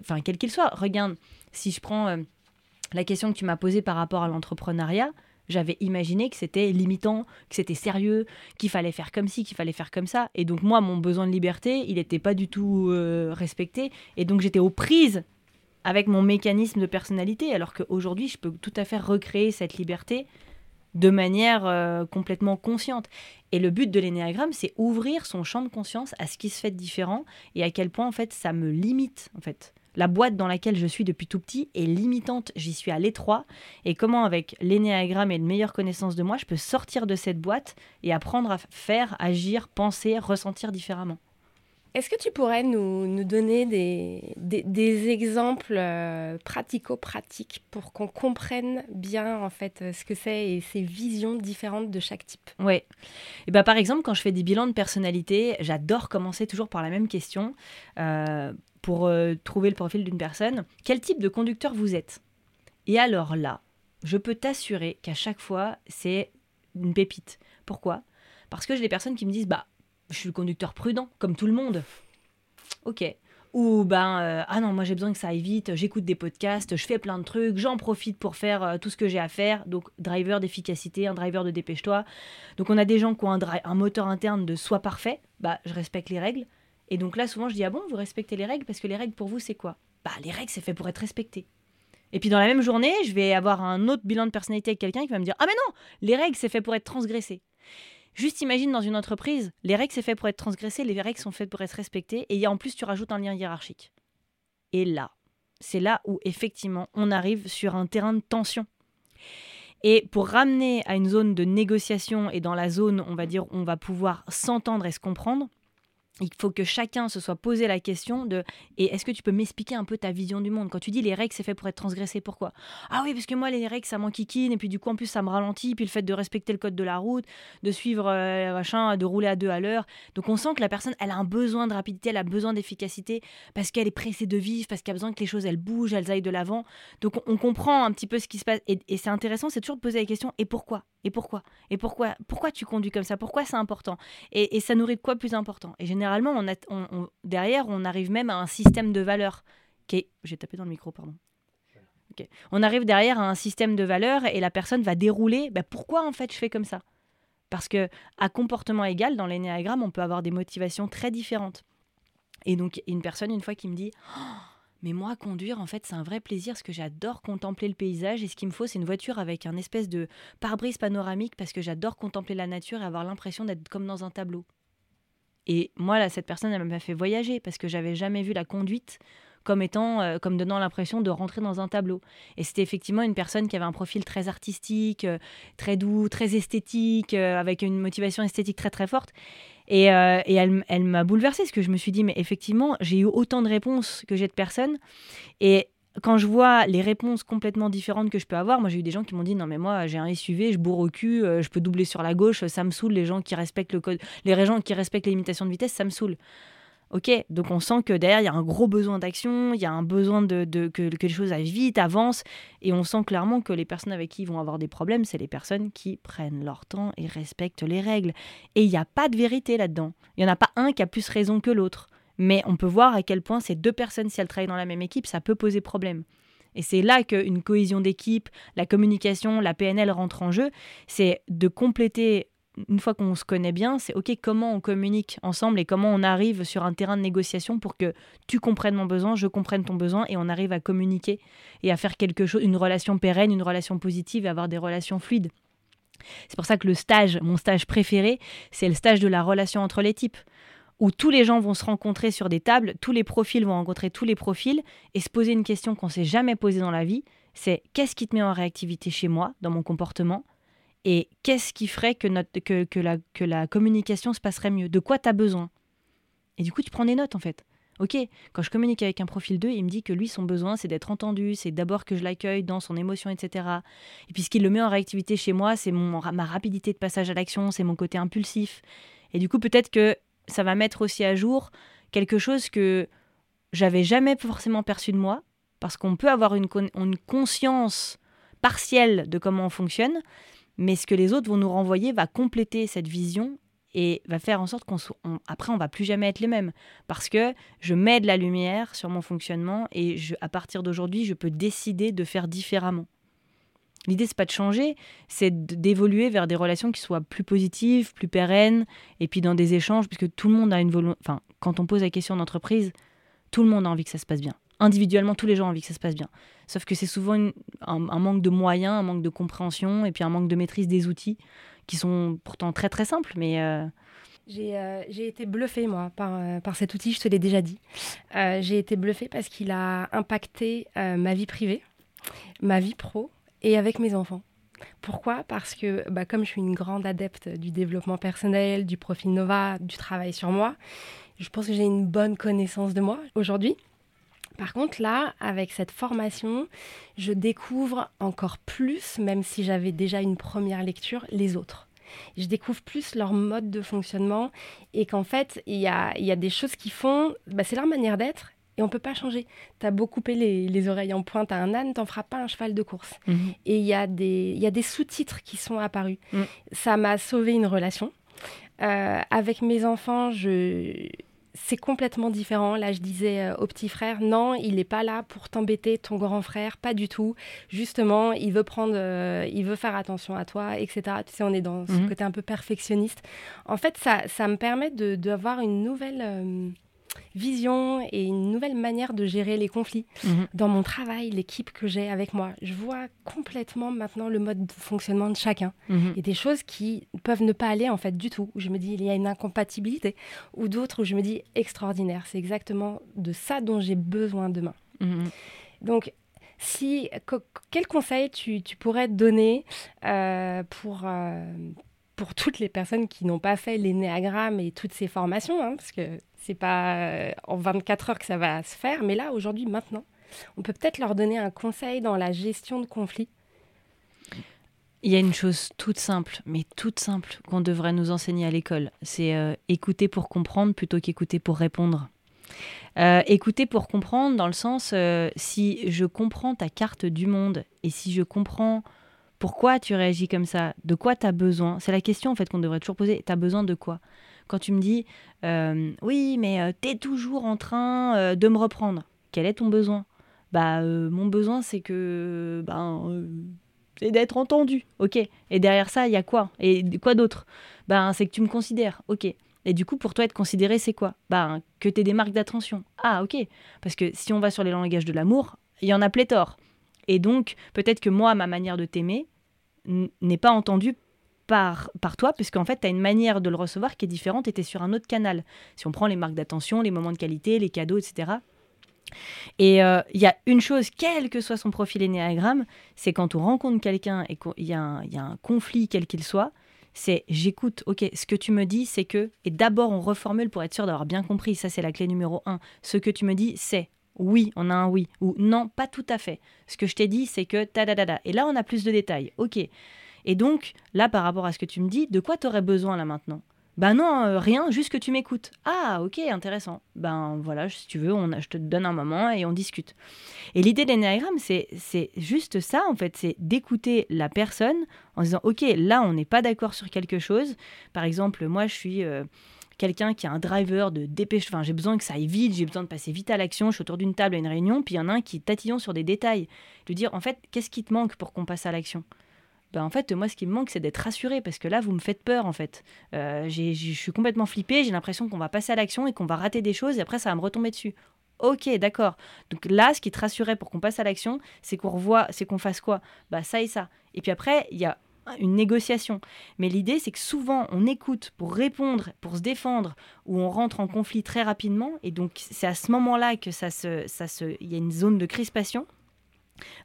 enfin, quel qu'il soit. Regarde, si je prends euh, la question que tu m'as posée par rapport à l'entrepreneuriat, j'avais imaginé que c'était limitant, que c'était sérieux, qu'il fallait faire comme ci, qu'il fallait faire comme ça. Et donc moi, mon besoin de liberté, il n'était pas du tout euh, respecté. Et donc j'étais aux prises avec mon mécanisme de personnalité, alors qu'aujourd'hui, je peux tout à fait recréer cette liberté de manière euh, complètement consciente. Et le but de l'énéagramme, c'est ouvrir son champ de conscience à ce qui se fait de différent et à quel point en fait ça me limite en fait. La boîte dans laquelle je suis depuis tout petit est limitante, j'y suis à l'étroit et comment avec l'énéagramme et une meilleure connaissance de moi, je peux sortir de cette boîte et apprendre à faire, agir, penser, ressentir différemment. Est-ce que tu pourrais nous, donner des, exemples euh, pratico-pratiques pour qu'on comprenne bien en fait euh, ce que c'est et ces visions différentes de chaque type? Oui. Et bah, par exemple, quand je fais des bilans de personnalité, j'adore commencer toujours par la même question euh, pour trouver le profil d'une personne. Quel type de conducteur vous êtes? Et alors là, je peux t'assurer qu'à chaque fois, c'est une pépite. Pourquoi? Parce que j'ai des personnes qui me disent bah je suis le conducteur prudent, comme tout le monde. Ok. Ou ben, euh, ah non, moi j'ai besoin que ça aille vite, j'écoute des podcasts, je fais plein de trucs, j'en profite pour faire euh, tout ce que j'ai à faire. Donc, driver d'efficacité, un driver de dépêche-toi. Donc, on a des gens qui ont un, moteur interne de soit parfait, bah, je respecte les règles. Et donc là, souvent, je dis, ah bon, vous respectez les règles? Parce que les règles pour vous, c'est quoi? Bah, les règles, c'est fait pour être respecté. Et puis dans la même journée, je vais avoir un autre bilan de personnalité avec quelqu'un qui va me dire Ah mais non, les règles c'est fait pour être transgressé. Juste imagine dans une entreprise, les règles c'est fait pour être transgressées, les règles sont faites pour être respectées, et en plus tu rajoutes un lien hiérarchique. Et là, c'est là où effectivement on arrive sur un terrain de tension. Et pour ramener à une zone de négociation et dans la zone, on va dire, on va pouvoir s'entendre et se comprendre, il faut que chacun se soit posé la question de et est-ce que tu peux m'expliquer un peu ta vision du monde? Quand tu dis les règles c'est fait pour être transgressé pourquoi? Ah oui parce que moi les règles ça m'enquiquine et puis du coup en plus ça me ralentit puis le fait de respecter le code de la route de suivre euh, de rouler à deux à l'heure. Donc on sent que la personne elle a un besoin de rapidité elle a besoin d'efficacité parce qu'elle est pressée de vivre parce qu'elle a besoin que les choses elles bougent elles aillent de l'avant. Donc on, comprend un petit peu ce qui se passe et, c'est intéressant c'est toujours de poser la question et pourquoi? Et pourquoi? Et pourquoi? Pourquoi tu conduis comme ça? Pourquoi c'est important? Et, et ça nourrit de quoi plus important? Et généralement, on derrière, on arrive même à un système de valeurs qui est... J'ai tapé dans le micro, pardon. On arrive derrière à un système de valeurs et la personne va dérouler. Bah, pourquoi en fait je fais comme ça? Parce que à comportement égal, dans l'énéagramme, on peut avoir des motivations très différentes. Et donc, une personne, une fois qui me dit oh, Mais moi, conduire, en fait, c'est un vrai plaisir parce que j'adore contempler le paysage. Et ce qu'il me faut, c'est une voiture avec un espèce de pare-brise panoramique parce que j'adore contempler la nature et avoir l'impression d'être comme dans un tableau. Et moi, là, cette personne, elle m'a fait voyager parce que j'avais jamais vu la conduite comme étant, euh, comme donnant l'impression de rentrer dans un tableau. Et c'était effectivement une personne qui avait un profil très artistique, euh, très doux, très esthétique, euh, avec une motivation esthétique très très forte. Et, et elle, elle m'a bouleversée, parce que je me suis dit, mais effectivement, j'ai eu autant de réponses que j'ai de personnes. Et quand je vois les réponses complètement différentes que je peux avoir, moi j'ai eu des gens qui m'ont dit non mais moi j'ai un SUV, je bourre au cul, euh, je peux doubler sur la gauche, ça me saoule les gens qui respectent le code, les gens qui respectent les limitations de vitesse, ça me saoule. Ok, donc on sent que derrière il y a un gros besoin d'action, il y a un besoin de, que, les choses aillent vite, avancent, et on sent clairement que les personnes avec qui ils vont avoir des problèmes, c'est les personnes qui prennent leur temps et respectent les règles. Et il n'y a pas de vérité là-dedans. Il n'y en a pas un qui a plus raison que l'autre. Mais on peut voir à quel point ces deux personnes, si elles travaillent dans la même équipe, ça peut poser problème. Et c'est là qu'une cohésion d'équipe, la communication, la PNL rentre en jeu. C'est de compléter une fois qu'on se connaît bien, c'est OK, comment on communique ensemble et comment on arrive sur un terrain de négociation pour que tu comprennes mon besoin, je comprenne ton besoin et on arrive à communiquer et à faire quelque chose, une relation pérenne, une relation positive et avoir des relations fluides. C'est pour ça que le stage, mon stage préféré, c'est le stage de la relation entre les types où tous les gens vont se rencontrer sur des tables, tous les profils vont rencontrer tous les profils et se poser une question qu'on s'est jamais posée dans la vie, c'est qu'est-ce qui te met en réactivité chez moi, dans mon comportement, et qu'est-ce qui ferait que, la, communication se passerait mieux? De quoi tu as besoin? Et du coup, tu prends des notes en fait. Ok, quand je communique avec un profil 2, il me dit que lui, son besoin, c'est d'être entendu, c'est d'abord que je l'accueille dans son émotion, etc. Et puis ce qui le met en réactivité chez moi, c'est ma rapidité de passage à l'action, c'est mon côté impulsif. Et du coup, peut-être que ça va mettre aussi à jour quelque chose que j'avais jamais forcément perçu de moi, parce qu'on peut avoir une, conscience partielle de comment on fonctionne, mais ce que les autres vont nous renvoyer va compléter cette vision et va faire en sorte qu'on après on va plus jamais être les mêmes parce que je mets de la lumière sur mon fonctionnement et à partir d'aujourd'hui je peux décider de faire différemment. L'idée c'est pas de changer, c'est d'évoluer vers des relations qui soient plus positives, plus pérennes et puis dans des échanges puisque tout le monde a une volonté enfin quand on pose la question d'entreprise, tout le monde a envie que ça se passe bien individuellement, tous les gens ont envie que ça se passe bien. Sauf que c'est souvent un, manque de moyens, un manque de compréhension et puis un manque de maîtrise des outils qui sont pourtant très très simples, mais... Euh, euh, j'ai été bluffée, moi, par, euh, par cet outil, je te l'ai déjà dit. j'ai été bluffée parce qu'il a impacté ma vie privée, ma vie pro et avec mes enfants. Pourquoi? Parce que bah, comme je suis une grande adepte du développement personnel, du profil Nova, du travail sur moi, je pense que j'ai une bonne connaissance de moi aujourd'hui. Par contre, là, avec cette formation, je découvre encore plus, même si j'avais déjà une première lecture, les autres. Je découvre plus leur mode de fonctionnement et qu'en fait, il y a, des choses qui font, bah, c'est leur manière d'être et on peut pas changer. Tu as beau couper les, oreilles en pointe à un âne, t'en feras pas un cheval de course. Mhm. Et il y a des, des sous-titres qui sont apparus. Mm. Ça m'a sauvé une relation. Euh, avec mes enfants, je, c'est complètement différent. Là, je disais euh, au petit frère, non, il n'est pas là pour t'embêter, ton grand frère, pas du tout. Justement, il veut prendre, euh, il veut faire attention à toi, etc. Tu sais, on est dans ce mhm. côté un peu perfectionniste. En fait, ça, ça me permet d'avoir une nouvelle, vision et une nouvelle manière de gérer les conflits. Mhm. Dans mon travail, l'équipe que j'ai avec moi, je vois complètement maintenant le mode de fonctionnement de chacun. Mhm. Et des choses qui peuvent ne pas aller en fait du tout. Où je me dis, il y a une incompatibilité. Ou d'autres où je me dis, extraordinaire. C'est exactement de ça dont j'ai besoin demain. Mhm. Donc, si, quel conseil tu, pourrais donner euh, pour, euh, pour toutes les personnes qui n'ont pas fait l'énéagramme et toutes ces formations, hein, parce que c'est pas euh, en 24 heures que ça va se faire, mais là, aujourd'hui, maintenant, on peut peut-être leur donner un conseil dans la gestion de conflits. Il y a une chose toute simple, mais toute simple, qu'on devrait nous enseigner à l'école. C'est euh, écouter pour comprendre plutôt qu'écouter pour répondre. Euh, écouter pour comprendre dans le sens, si je comprends ta carte du monde et si je comprends pourquoi tu réagis comme ça, de quoi tu as besoin, c'est la question en fait qu'on devrait toujours poser, tu as besoin de quoi? Quand tu me dis euh, oui, mais euh, tu es toujours en train euh, de me reprendre, quel est ton besoin? Bah, mon besoin, c'est que. Ben, c'est d'être entendu, ok? Et derrière ça, il y a quoi? Et quoi d'autre? Ben, c'est que tu me considères, ok. Et du coup, pour toi, être considéré, c'est quoi? Ben, que tu aies des marques d'attention. Ah, ok. Parce que si on va sur les langages de l'amour, il y en a pléthore. Et donc, peut-être que moi, ma manière de t'aimer n'est pas entendue par, par toi, puisqu'en fait, tu as une manière de le recevoir qui est différente et tu es sur un autre canal. Si on prend les marques d'attention, les moments de qualité, les cadeaux, etc. Et euh, il y a une chose, quel que soit son profil énéagramme, c'est quand on rencontre quelqu'un et qu'il y, a un conflit, quel qu'il soit, c'est j'écoute, ok, ce que tu me dis, c'est que, et d'abord on reformule pour être sûr d'avoir bien compris, ça c'est la clé numéro un, ce que tu me dis, c'est oui, on a un oui, ou non, pas tout à fait. Ce que je t'ai dit, c'est que ta da da da. Et là, on a plus de détails. Ok. Et donc, là, par rapport à ce que tu me dis, de quoi tu aurais besoin là maintenant? Ben non, euh, rien, juste que tu m'écoutes. Ah, ok, intéressant. Ben voilà, si tu veux, on je te donne un moment et on discute. Et l'idée de l'énéagramme, c'est, c'est juste ça, en fait, c'est d'écouter la personne en disant, ok, là, on n'est pas d'accord sur quelque chose. Par exemple, moi, je suis... Euh, quelqu'un qui a un driver de dépêche, enfin j'ai besoin que ça aille vite, j'ai besoin de passer vite à l'action, je suis autour d'une table à une réunion, puis il y en a un qui est tatillon sur des détails. De dire en fait, qu'est-ce qui te manque pour qu'on passe à l'action? Ben, en fait, moi, ce qui me manque, c'est d'être rassuré parce que là, vous me faites peur, en fait. Euh, je suis complètement flippée, j'ai l'impression qu'on va passer à l'action et qu'on va rater des choses et après, ça va me retomber dessus. Ok, d'accord. Donc là, ce qui te rassurait pour qu'on passe à l'action, c'est qu'on revoit, c'est qu'on fasse quoi? Bah ça et ça. Et puis après, il y a une négociation. Mais l'idée, c'est que souvent, on écoute pour répondre, pour se défendre, ou on rentre en conflit très rapidement. Et donc, c'est à ce moment-là que ça se, ça se, il y a une zone de crispation.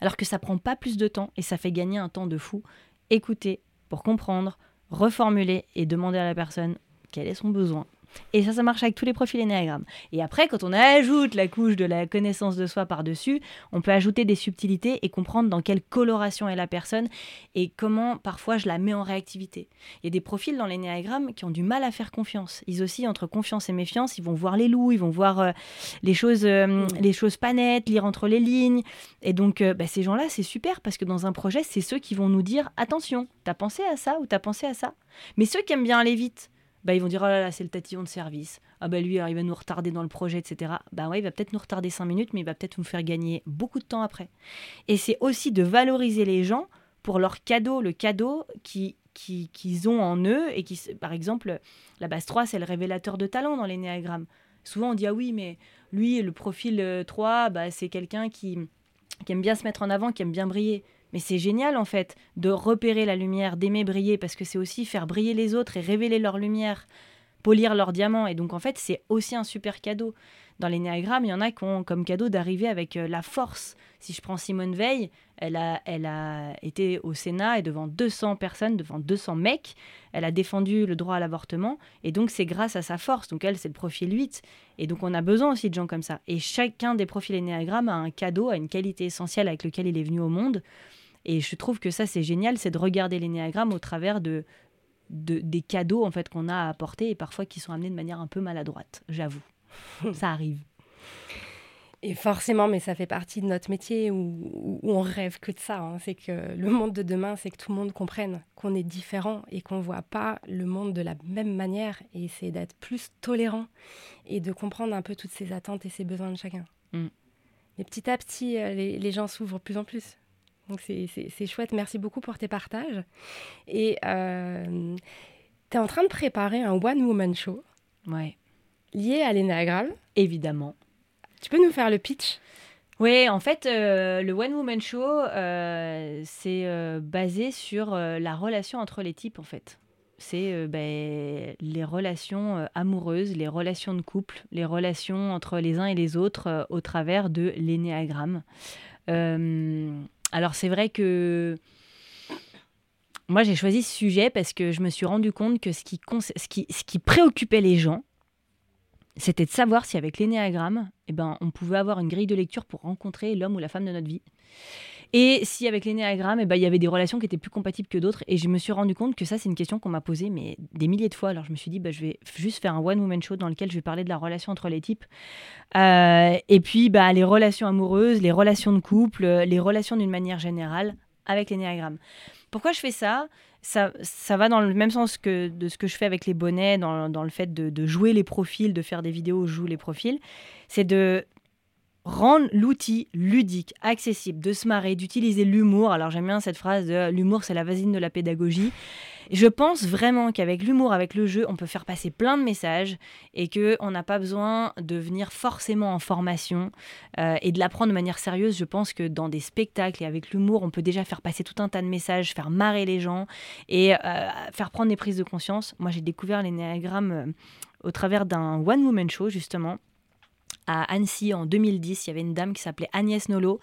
Alors que ça prend pas plus de temps et ça fait gagner un temps de fou. Écouter pour comprendre, reformuler et demander à la personne quel est son besoin et ça, ça marche avec tous les profils énéagrammes. Et après, quand on ajoute la couche de la connaissance de soi par-dessus, on peut ajouter des subtilités et comprendre dans quelle coloration est la personne et comment parfois je la mets en réactivité. Il y a des profils dans l'énéagramme qui ont du mal à faire confiance. Ils aussi, entre confiance et méfiance, ils vont voir les loups, ils vont voir euh, les, choses, euh, les choses pas nettes, lire entre les lignes. Et donc, euh, bah, ces gens-là, c'est super parce que dans un projet, c'est ceux qui vont nous dire attention, t'as pensé à ça ou t'as pensé à ça? Mais ceux qui aiment bien aller vite, bah, ils vont dire oh là là, c'est le tatillon de service. Ah bah lui, il va nous retarder dans le projet, etc. Bah ouais, il va peut-être nous retarder cinq minutes, mais il va peut-être nous faire gagner beaucoup de temps après. Et c'est aussi de valoriser les gens pour leur cadeau, le cadeau qui qu'ils ont en eux et qui, par exemple, la base 3, c'est le révélateur de talent dans l'énéagramme. Souvent, on dit, ah oui, mais lui, le profil 3, bah, c'est quelqu'un qui, qui aime bien se mettre en avant, qui aime bien briller. Mais c'est génial en fait de repérer la lumière, d'aimer briller, parce que c'est aussi faire briller les autres et révéler leur lumière, polir leurs diamants. Et donc en fait, c'est aussi un super cadeau. Dans les néagrammes, il y en a qui ont comme cadeau d'arriver avec euh, la force. Si je prends Simone Veil, elle a, elle a été au Sénat et devant 200 personnes, devant 200 mecs, elle a défendu le droit à l'avortement. Et donc c'est grâce à sa force. Donc elle, c'est le profil 8. Et donc on a besoin aussi de gens comme ça. Et chacun des profils énéagrammes a un cadeau, a une qualité essentielle avec lequel il est venu au monde. Et je trouve que ça, c'est génial, c'est de regarder l'énéagramme au travers de, des cadeaux en fait qu'on a à apporter et parfois qui sont amenés de manière un peu maladroite, j'avoue. ça arrive. Et forcément, mais ça fait partie de notre métier où, on rêve que de ça. Hein. C'est que le monde de demain, c'est que tout le monde comprenne qu'on est différent et qu'on ne voit pas le monde de la même manière. Et c'est d'être plus tolérant et de comprendre un peu toutes ces attentes et ces besoins de chacun. Mm. Mais petit à petit, euh, les, les gens s'ouvrent plus en plus. Donc c'est chouette. Merci beaucoup pour tes partages. Et euh, tu es en train de préparer un one-woman show. Ouais. Lié à l'énagramme. Évidemment. Tu peux nous faire le pitch? Oui, en fait, euh, le One Woman Show, euh, c'est basé sur la relation entre les types, en fait. C'est ben, les relations amoureuses, les relations de couple, les relations entre les uns et les autres au travers de l'énéagramme. Alors c'est vrai que moi j'ai choisi ce sujet parce que je me suis rendu compte que ce qui, ce qui, ce qui préoccupait les gens, c'était de savoir si avec l'énéagramme, eh ben, on pouvait avoir une grille de lecture pour rencontrer l'homme ou la femme de notre vie. Et si avec l'énéagramme, eh ben, il y avait des relations qui étaient plus compatibles que d'autres. Et je me suis rendu compte que ça, c'est une question qu'on m'a posée mais des milliers de fois. Alors je me suis dit, bah, je vais juste faire un one-woman show dans lequel je vais parler de la relation entre les types. Euh, et puis bah, les relations amoureuses, les relations de couple, les relations d'une manière générale avec l'énéagramme. Pourquoi je fais ça? Ça, ça, va dans le même sens que de ce que je fais avec les bonnets, dans, dans le fait de, de, jouer les profils, de faire des vidéos où je joue les profils. C'est de rendre l'outil ludique, accessible, de se marrer, d'utiliser l'humour. Alors j'aime bien cette phrase de l'humour c'est la vasine de la pédagogie. Je pense vraiment qu'avec l'humour, avec le jeu, on peut faire passer plein de messages et que on n'a pas besoin de venir forcément en formation euh, et de l'apprendre de manière sérieuse. Je pense que dans des spectacles et avec l'humour, on peut déjà faire passer tout un tas de messages, faire marrer les gens et euh, faire prendre des prises de conscience. Moi, j'ai découvert euh, au travers d'un one woman show justement à Annecy en 2010. Il y avait une dame qui s'appelait Agnès Nolo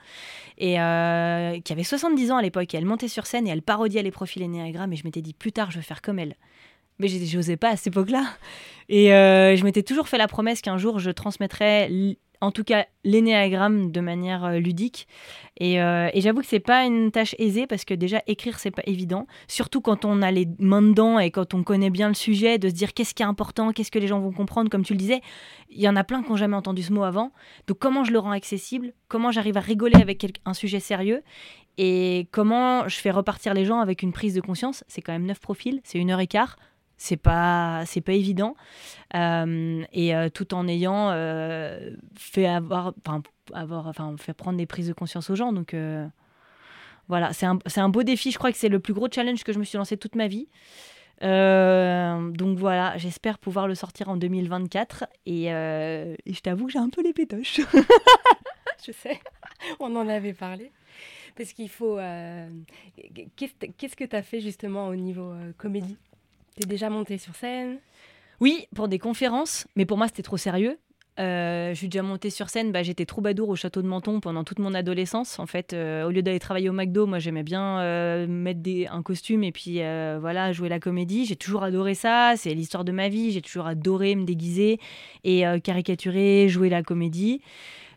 et euh, qui avait 70 ans à l'époque. elle montait sur scène et elle parodiait les profils énéagrammes. Et je m'étais dit, plus tard, je veux faire comme elle. Mais j'osais pas à cette époque-là. Et euh, je m'étais toujours fait la promesse qu'un jour, je transmettrais en tout cas l'énéagramme de manière euh, ludique. Euh, et, j'avoue que c'est pas une tâche aisée parce que déjà écrire c'est pas évident, surtout quand on a les mains dedans et quand on connaît bien le sujet, de se dire qu'est-ce qui est important, qu'est-ce que les gens vont comprendre, comme tu le disais. Il y en a plein qui n'ont jamais entendu ce mot avant. Donc comment je le rends accessible, comment j'arrive à rigoler avec un sujet sérieux? Et comment je fais repartir les gens avec une prise de conscience? C'est quand même neuf profils, c'est une heure et quart c'est pas c'est pas évident euh, et euh, tout en ayant euh, fait avoir enfin avoir enfin fait prendre des prises de conscience aux gens donc Voilà, c'est un, un, beau défi. Je crois que c'est le plus gros challenge que je me suis lancé toute ma vie. Donc voilà, j'espère pouvoir le sortir en 2024. Et, et je t'avoue que j'ai un peu les pétoches. je sais, on en avait parlé. Parce qu'il faut... Qu'est-ce que tu as fait justement au niveau comédie? Tu es déjà monté sur scène Oui, pour des conférences, mais pour moi c'était trop sérieux. Euh, je suis déjà montée sur scène, bah, j'étais troubadour au château de Menton pendant toute mon adolescence. En fait, euh, au lieu d'aller travailler au McDo, moi j'aimais bien euh, mettre des, un costume et puis voilà, jouer la comédie. J'ai toujours adoré ça, c'est l'histoire de ma vie. J'ai toujours adoré me déguiser et caricaturer, jouer la comédie.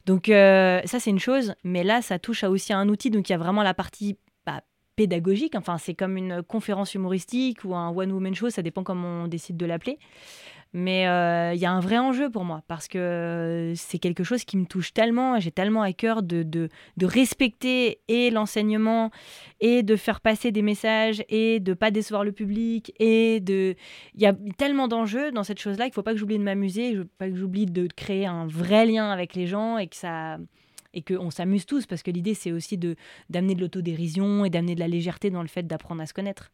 Donc ça c'est une chose, mais là ça touche aussi à un outil. Donc il y a vraiment la partie pédagogique. Enfin, c'est comme une conférence humoristique ou un one-woman show, ça dépend comment on décide de l'appeler. Mais euh, il y a un vrai enjeu pour moi parce que c'est quelque chose qui me touche tellement. J'ai tellement à cœur de, de, respecter et l'enseignement et de faire passer des messages et de pas décevoir le public. Et de... Il y a tellement d'enjeux dans cette chose-là qu'il faut pas que j'oublie de m'amuser, pas que j'oublie de créer un vrai lien avec les gens et que ça et qu'on s'amuse tous, parce que l'idée, c'est aussi de d'amener de l'autodérision et d'amener de la légèreté dans le fait d'apprendre à se connaître.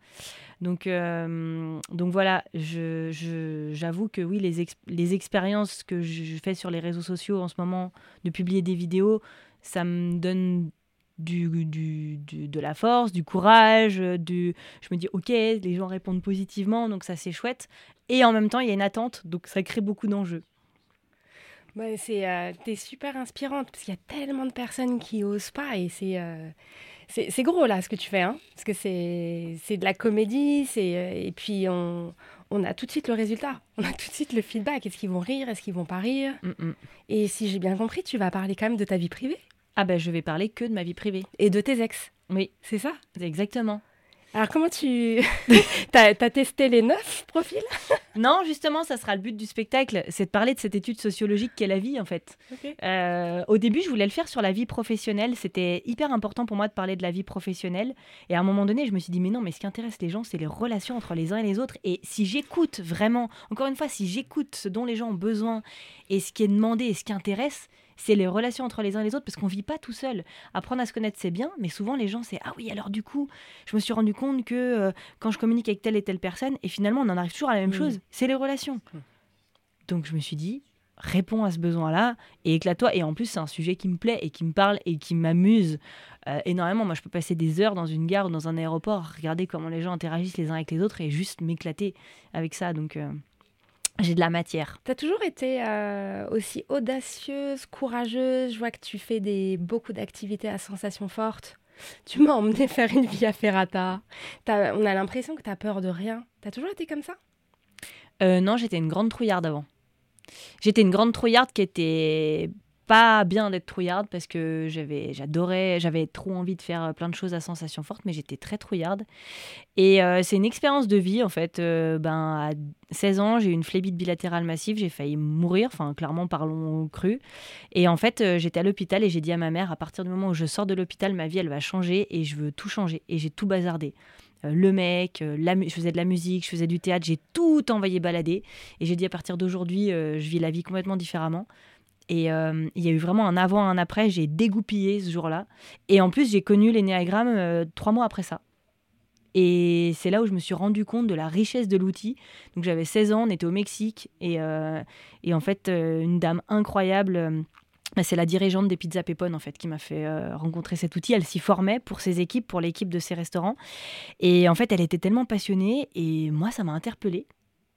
Donc, euh, donc voilà, j'avoue que oui, les, les expériences que je fais sur les réseaux sociaux en ce moment, de publier des vidéos, ça me donne du, du, de la force, du courage, je me dis ok, les gens répondent positivement, donc ça c'est chouette. Et en même temps, il y a une attente, donc ça crée beaucoup d'enjeux. Ouais, c'est, euh, t'es super inspirante parce qu'il y a tellement de personnes qui osent pas et c'est, euh, c'est, c'est, gros là ce que tu fais, hein, parce que c'est, c'est de la comédie, c'est, euh, et puis on, on a tout de suite le résultat, on a tout de suite le feedback. Est-ce qu'ils vont rire, est-ce qu'ils vont pas rire? Mm, mm. Et si j'ai bien compris, tu vas parler quand même de ta vie privée. Ah ben je vais parler que de ma vie privée. Et de tes ex. Oui. C'est ça? Exactement. Alors comment tu... t'as as testé les neuf profils? Non, justement, ça sera le but du spectacle, c'est de parler de cette étude sociologique qu'est la vie en fait. Euh, au début, je voulais le faire sur la vie professionnelle, c'était hyper important pour moi de parler de la vie professionnelle. Et à un moment donné, je me suis dit, mais non, mais ce qui intéresse les gens, c'est les relations entre les uns et les autres. Et si j'écoute vraiment, encore une fois, si j'écoute ce dont les gens ont besoin et ce qui est demandé et ce qui intéresse, c'est les relations entre les uns et les autres parce qu'on vit pas tout seul. Apprendre à se connaître, c'est bien, mais souvent les gens, c'est ah oui, alors du coup, je me suis rendu compte que euh, quand je communique avec telle et telle personne, et finalement, on en arrive toujours à la même chose, c'est les relations. Donc je me suis dit, réponds à ce besoin-là et éclate-toi. Et en plus, c'est un sujet qui me plaît et qui me parle et qui m'amuse euh, énormément. Moi, je peux passer des heures dans une gare ou dans un aéroport, regarder comment les gens interagissent les uns avec les autres et juste m'éclater avec ça. Donc. Euh, j'ai de la matière. Tu as toujours été euh, aussi audacieuse, courageuse. Je vois que tu fais des, beaucoup d'activités à sensations fortes. Tu m'as emmené faire une via ferrata. on a l'impression que tu as peur de rien. Tu as toujours été comme ça? Euh, Non, j'étais une grande trouillarde avant. J'étais une grande trouillarde qui était pas bien d'être trouillarde parce que j'avais j'adorais j'avais trop envie de faire euh, plein de choses à sensations fortes mais j'étais très trouillarde. Et euh, c'est une expérience de vie en fait. Euh, ben à 16 ans j'ai eu une phlébite bilatérale massive j'ai failli mourir enfin clairement parlons cru. Et en fait j'étais à l'hôpital et j'ai dit à ma mère à partir du moment où je sors de l'hôpital ma vie elle va changer et je veux tout changer. Et j'ai tout bazardé. Le mec, la je faisais de la musique, je faisais du théâtre, j'ai tout envoyé balader. Et j'ai dit à partir d'aujourd'hui, je vis la vie complètement différemment. Et euh, il y a eu vraiment un avant, un après. J'ai dégoupillé ce jour-là. Et en plus, j'ai connu l'énéagramme euh, trois mois après ça. Et c'est là où je me suis rendu compte de la richesse de l'outil. Donc j'avais 16 ans, on était au Mexique. Et, euh, et en fait, une dame incroyable. Bah, c'est la dirigeante des Pizza Pépone en fait qui m'a fait rencontrer cet outil. Elle s'y formait pour ses équipes, pour l'équipe de ses restaurants. Et en fait, elle était tellement passionnée et moi, ça m'a interpellée.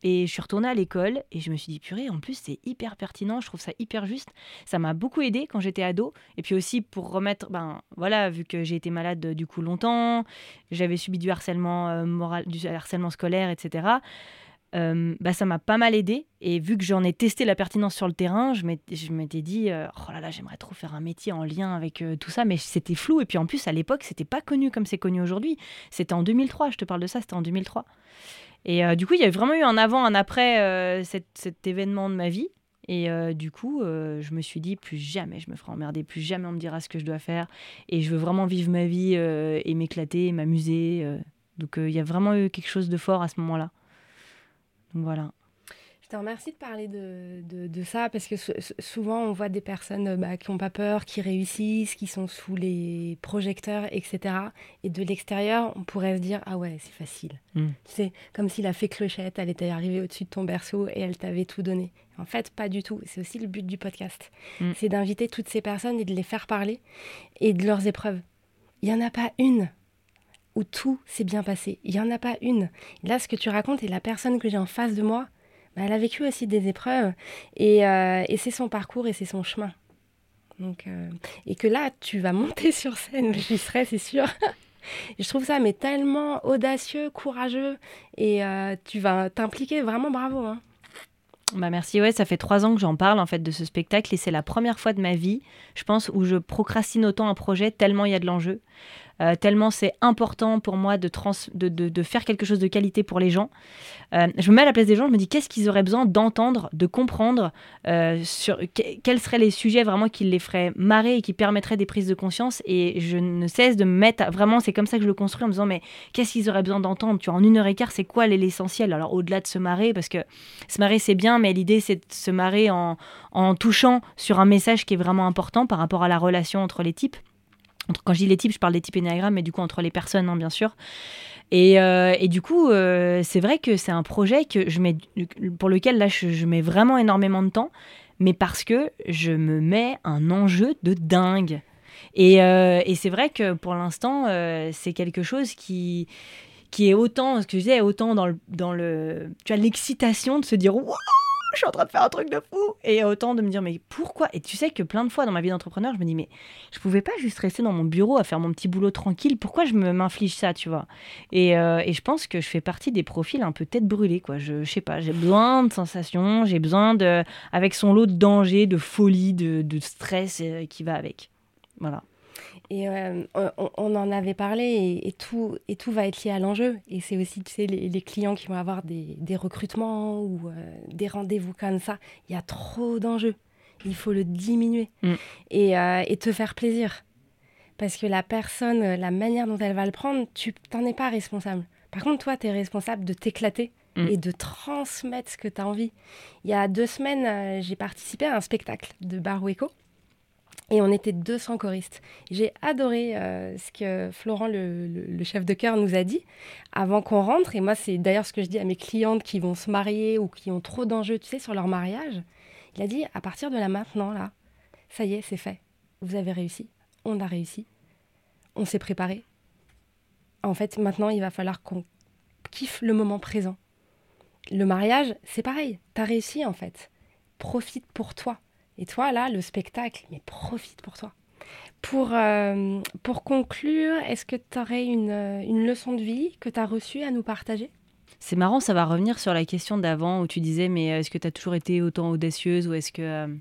Et je suis retournée à l'école et je me suis dit, purée, en plus, c'est hyper pertinent, je trouve ça hyper juste. Ça m'a beaucoup aidé quand j'étais ado. Et puis aussi pour remettre, ben voilà, vu que j'ai été malade euh, du coup longtemps, j'avais subi du harcèlement euh, moral, du harcèlement scolaire, etc. Euh, bah, ça m'a pas mal aidé. Et vu que j'en ai testé la pertinence sur le terrain, je m'étais dit, oh là là, j'aimerais trop faire un métier en lien avec tout ça, mais c'était flou. Et puis en plus, à l'époque, c'était pas connu comme c'est connu aujourd'hui. C'était en 2003, je te parle de ça, c'était en 2003. Et euh, du coup, il y a vraiment eu un avant, un après euh, cet, événement de ma vie. Et euh, du coup, je me suis dit, plus jamais je me ferai emmerder, plus jamais on me dira ce que je dois faire. Et je veux vraiment vivre ma vie et m'éclater, m'amuser. donc il y a vraiment eu quelque chose de fort à ce moment-là. Donc voilà. Je te remercie de parler de, de, ça parce que souvent on voit des personnes bah, qui n'ont pas peur, qui réussissent, qui sont sous les projecteurs, etc. Et de l'extérieur, on pourrait se dire Ah ouais, c'est facile. Mm. C'est comme si la fée clochette, elle était arrivée au-dessus de ton berceau et elle t'avait tout donné. En fait, pas du tout. C'est aussi le but du podcast. Mm. C'est d'inviter toutes ces personnes et de les faire parler et de leurs épreuves. Il n'y en a pas une où tout s'est bien passé. Il n'y en a pas une. Là, ce que tu racontes et la personne que j'ai en face de moi, elle a vécu aussi des épreuves euh, et, c'est son parcours et c'est son chemin. Donc, euh, et que là, tu vas monter sur scène, j'y serai, c'est sûr. je trouve ça mais tellement audacieux, courageux et euh, tu vas t'impliquer vraiment bravo. Hein. Bah merci, ouais, ça fait trois ans que j'en parle en fait de ce spectacle et c'est la première fois de ma vie, je pense, où je procrastine autant un projet tellement il y a de l'enjeu. Euh, tellement c'est important pour moi de, trans de, de, faire quelque chose de qualité pour les gens. Euh, je me mets à la place des gens, je me dis qu'est-ce qu'ils auraient besoin d'entendre, de comprendre, euh, sur quels seraient les sujets vraiment qui les feraient marrer et qui permettraient des prises de conscience? Et je ne cesse de me mettre, vraiment, c'est comme ça que je le construis en me disant, mais qu'est-ce qu'ils auraient besoin d'entendre? Tu en une heure et quart, c'est quoi l'essentiel? Alors au-delà de se marrer, parce que se marrer c'est bien, mais l'idée c'est de se marrer en, en touchant sur un message qui est vraiment important par rapport à la relation entre les types quand je dis les types, je parle des types énéagrammes, mais du coup entre les personnes, hein, bien sûr. Et, euh, et, du coup, euh, c'est vrai que c'est un projet que je mets, pour lequel là, je, mets vraiment énormément de temps, mais parce que je me mets un enjeu de dingue. Et, euh, et c'est vrai que pour l'instant, c'est quelque chose qui, qui est autant, que autant dans le, dans le tu as l'excitation de se dire waouh je suis en train de faire un truc de fou. Et autant de me dire, mais pourquoi? Et tu sais que plein de fois dans ma vie d'entrepreneur, je me dis, mais je pouvais pas juste rester dans mon bureau à faire mon petit boulot tranquille. Pourquoi je m'inflige ça, tu vois? Et, euh, et, je pense que je fais partie des profils un peu tête brûlée, quoi. Je, je sais pas, j'ai besoin de sensations, j'ai besoin de, avec son lot de danger, de folie, de, de stress euh, qui va avec. Voilà. Et euh, on, en avait parlé et, tout, et tout va être lié à l'enjeu. Et c'est aussi, tu sais, les, clients qui vont avoir des, recrutements ou euh, des rendez-vous comme ça. Il y a trop d'enjeux. Il faut le diminuer mm. et, euh, et, te faire plaisir. Parce que la personne, la manière dont elle va le prendre, tu n'en es pas responsable. Par contre, toi, tu es responsable de t'éclater mm. et de transmettre ce que tu as envie. Il y a deux semaines, j'ai participé à un spectacle de Baroueco. Et on était 200 choristes. J'ai adoré euh, ce que Florent, le, chef de chœur, nous a dit avant qu'on rentre. Et moi, c'est d'ailleurs ce que je dis à mes clientes qui vont se marier ou qui ont trop d'enjeux, tu sais, sur leur mariage. Il a dit, à partir de là maintenant, là, ça y est, c'est fait. Vous avez réussi. On a réussi. On s'est préparé. En fait, maintenant, il va falloir qu'on kiffe le moment présent. Le mariage, c'est pareil. Tu as réussi, en fait. Profite pour toi et toi, là, le spectacle, mais profite pour toi. Pour, euh, pour conclure, est-ce que tu aurais une, euh, une, leçon de vie que tu as reçue à nous partager? C'est marrant, ça va revenir sur la question d'avant où tu disais, mais est-ce que tu as toujours été autant audacieuse ou est-ce que... Euh,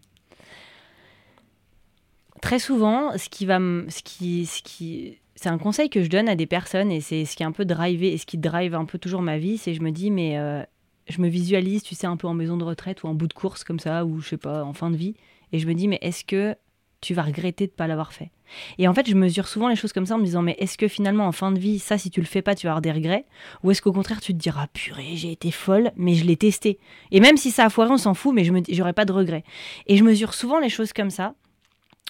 très souvent, ce qui va... Ce qui... C'est un conseil que je donne à des personnes et c'est ce qui est un peu drivé et ce qui drive un peu toujours ma vie, c'est je me dis, mais je me visualise, tu sais, un peu en maison de retraite ou en bout de course comme ça, ou je sais pas, en fin de vie. Et je me dis, mais est-ce que tu vas regretter de ne pas l'avoir fait? Et en fait, je mesure souvent les choses comme ça en me disant, mais est-ce que finalement, en fin de vie, ça, si tu le fais pas, tu vas avoir des regrets? Ou est-ce qu'au contraire, tu te diras, purée, j'ai été folle, mais je l'ai testé. Et même si ça a foiré, on s'en fout, mais je n'aurai pas de regrets. Et je mesure souvent les choses comme ça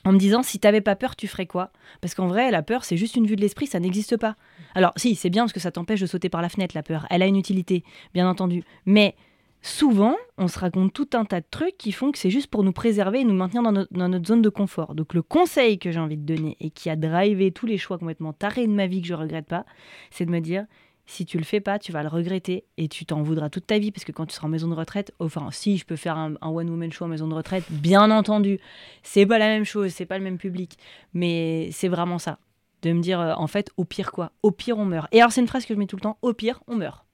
en me disant si t'avais pas peur, tu ferais quoi? Parce qu'en vrai, la peur, c'est juste une vue de l'esprit, ça n'existe pas. Alors, si, c'est bien parce que ça t'empêche de sauter par la fenêtre, la peur. Elle a une utilité, bien entendu. Mais souvent, on se raconte tout un tas de trucs qui font que c'est juste pour nous préserver et nous maintenir dans notre, zone de confort. Donc, le conseil que j'ai envie de donner et qui a drivé tous les choix complètement tarés de ma vie que je regrette pas, c'est de me dire si tu le fais pas, tu vas le regretter et tu t'en voudras toute ta vie parce que quand tu seras en maison de retraite, enfin, si je peux faire un, one woman show en maison de retraite, bien entendu, c'est pas la même chose, c'est pas le même public, mais c'est vraiment ça, de me dire euh, en fait, au pire quoi, au pire on meurt. Et alors c'est une phrase que je mets tout le temps, au pire on meurt,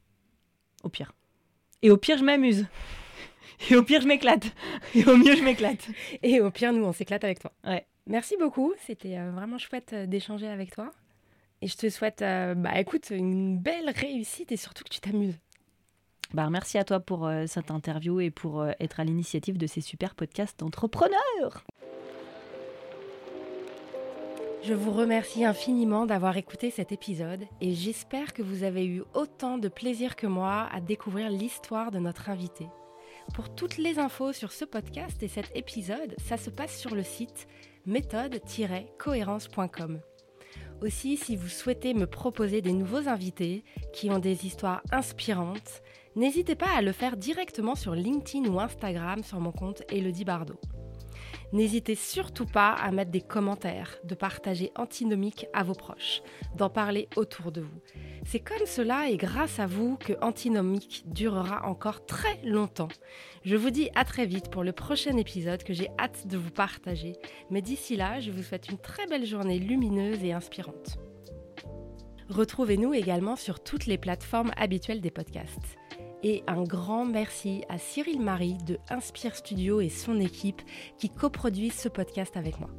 au pire. Et au pire je m'amuse. Et au pire je m'éclate. Et au mieux je m'éclate. Et au pire nous on s'éclate avec toi. Ouais. Merci beaucoup, c'était euh, vraiment chouette euh, d'échanger avec toi. Et je te souhaite, euh, bah écoute, une belle réussite et surtout que tu t'amuses. Bah, merci à toi pour euh, cette interview et pour euh, être à l'initiative de ces super podcasts d'entrepreneurs. Je vous remercie infiniment d'avoir écouté cet épisode et j'espère que vous avez eu autant de plaisir que moi à découvrir l'histoire de notre invité. Pour toutes les infos sur ce podcast et cet épisode, ça se passe sur le site méthode-cohérence.com. Aussi, si vous souhaitez me proposer des nouveaux invités qui ont des histoires inspirantes, n'hésitez pas à le faire directement sur LinkedIn ou Instagram sur mon compte Elodie Bardot. N'hésitez surtout pas à mettre des commentaires, de partager Antinomique à vos proches, d'en parler autour de vous. C'est comme cela et grâce à vous que Antinomique durera encore très longtemps. Je vous dis à très vite pour le prochain épisode que j'ai hâte de vous partager. Mais d'ici là, je vous souhaite une très belle journée lumineuse et inspirante. Retrouvez-nous également sur toutes les plateformes habituelles des podcasts. Et un grand merci à Cyril Marie de Inspire Studio et son équipe qui coproduisent ce podcast avec moi.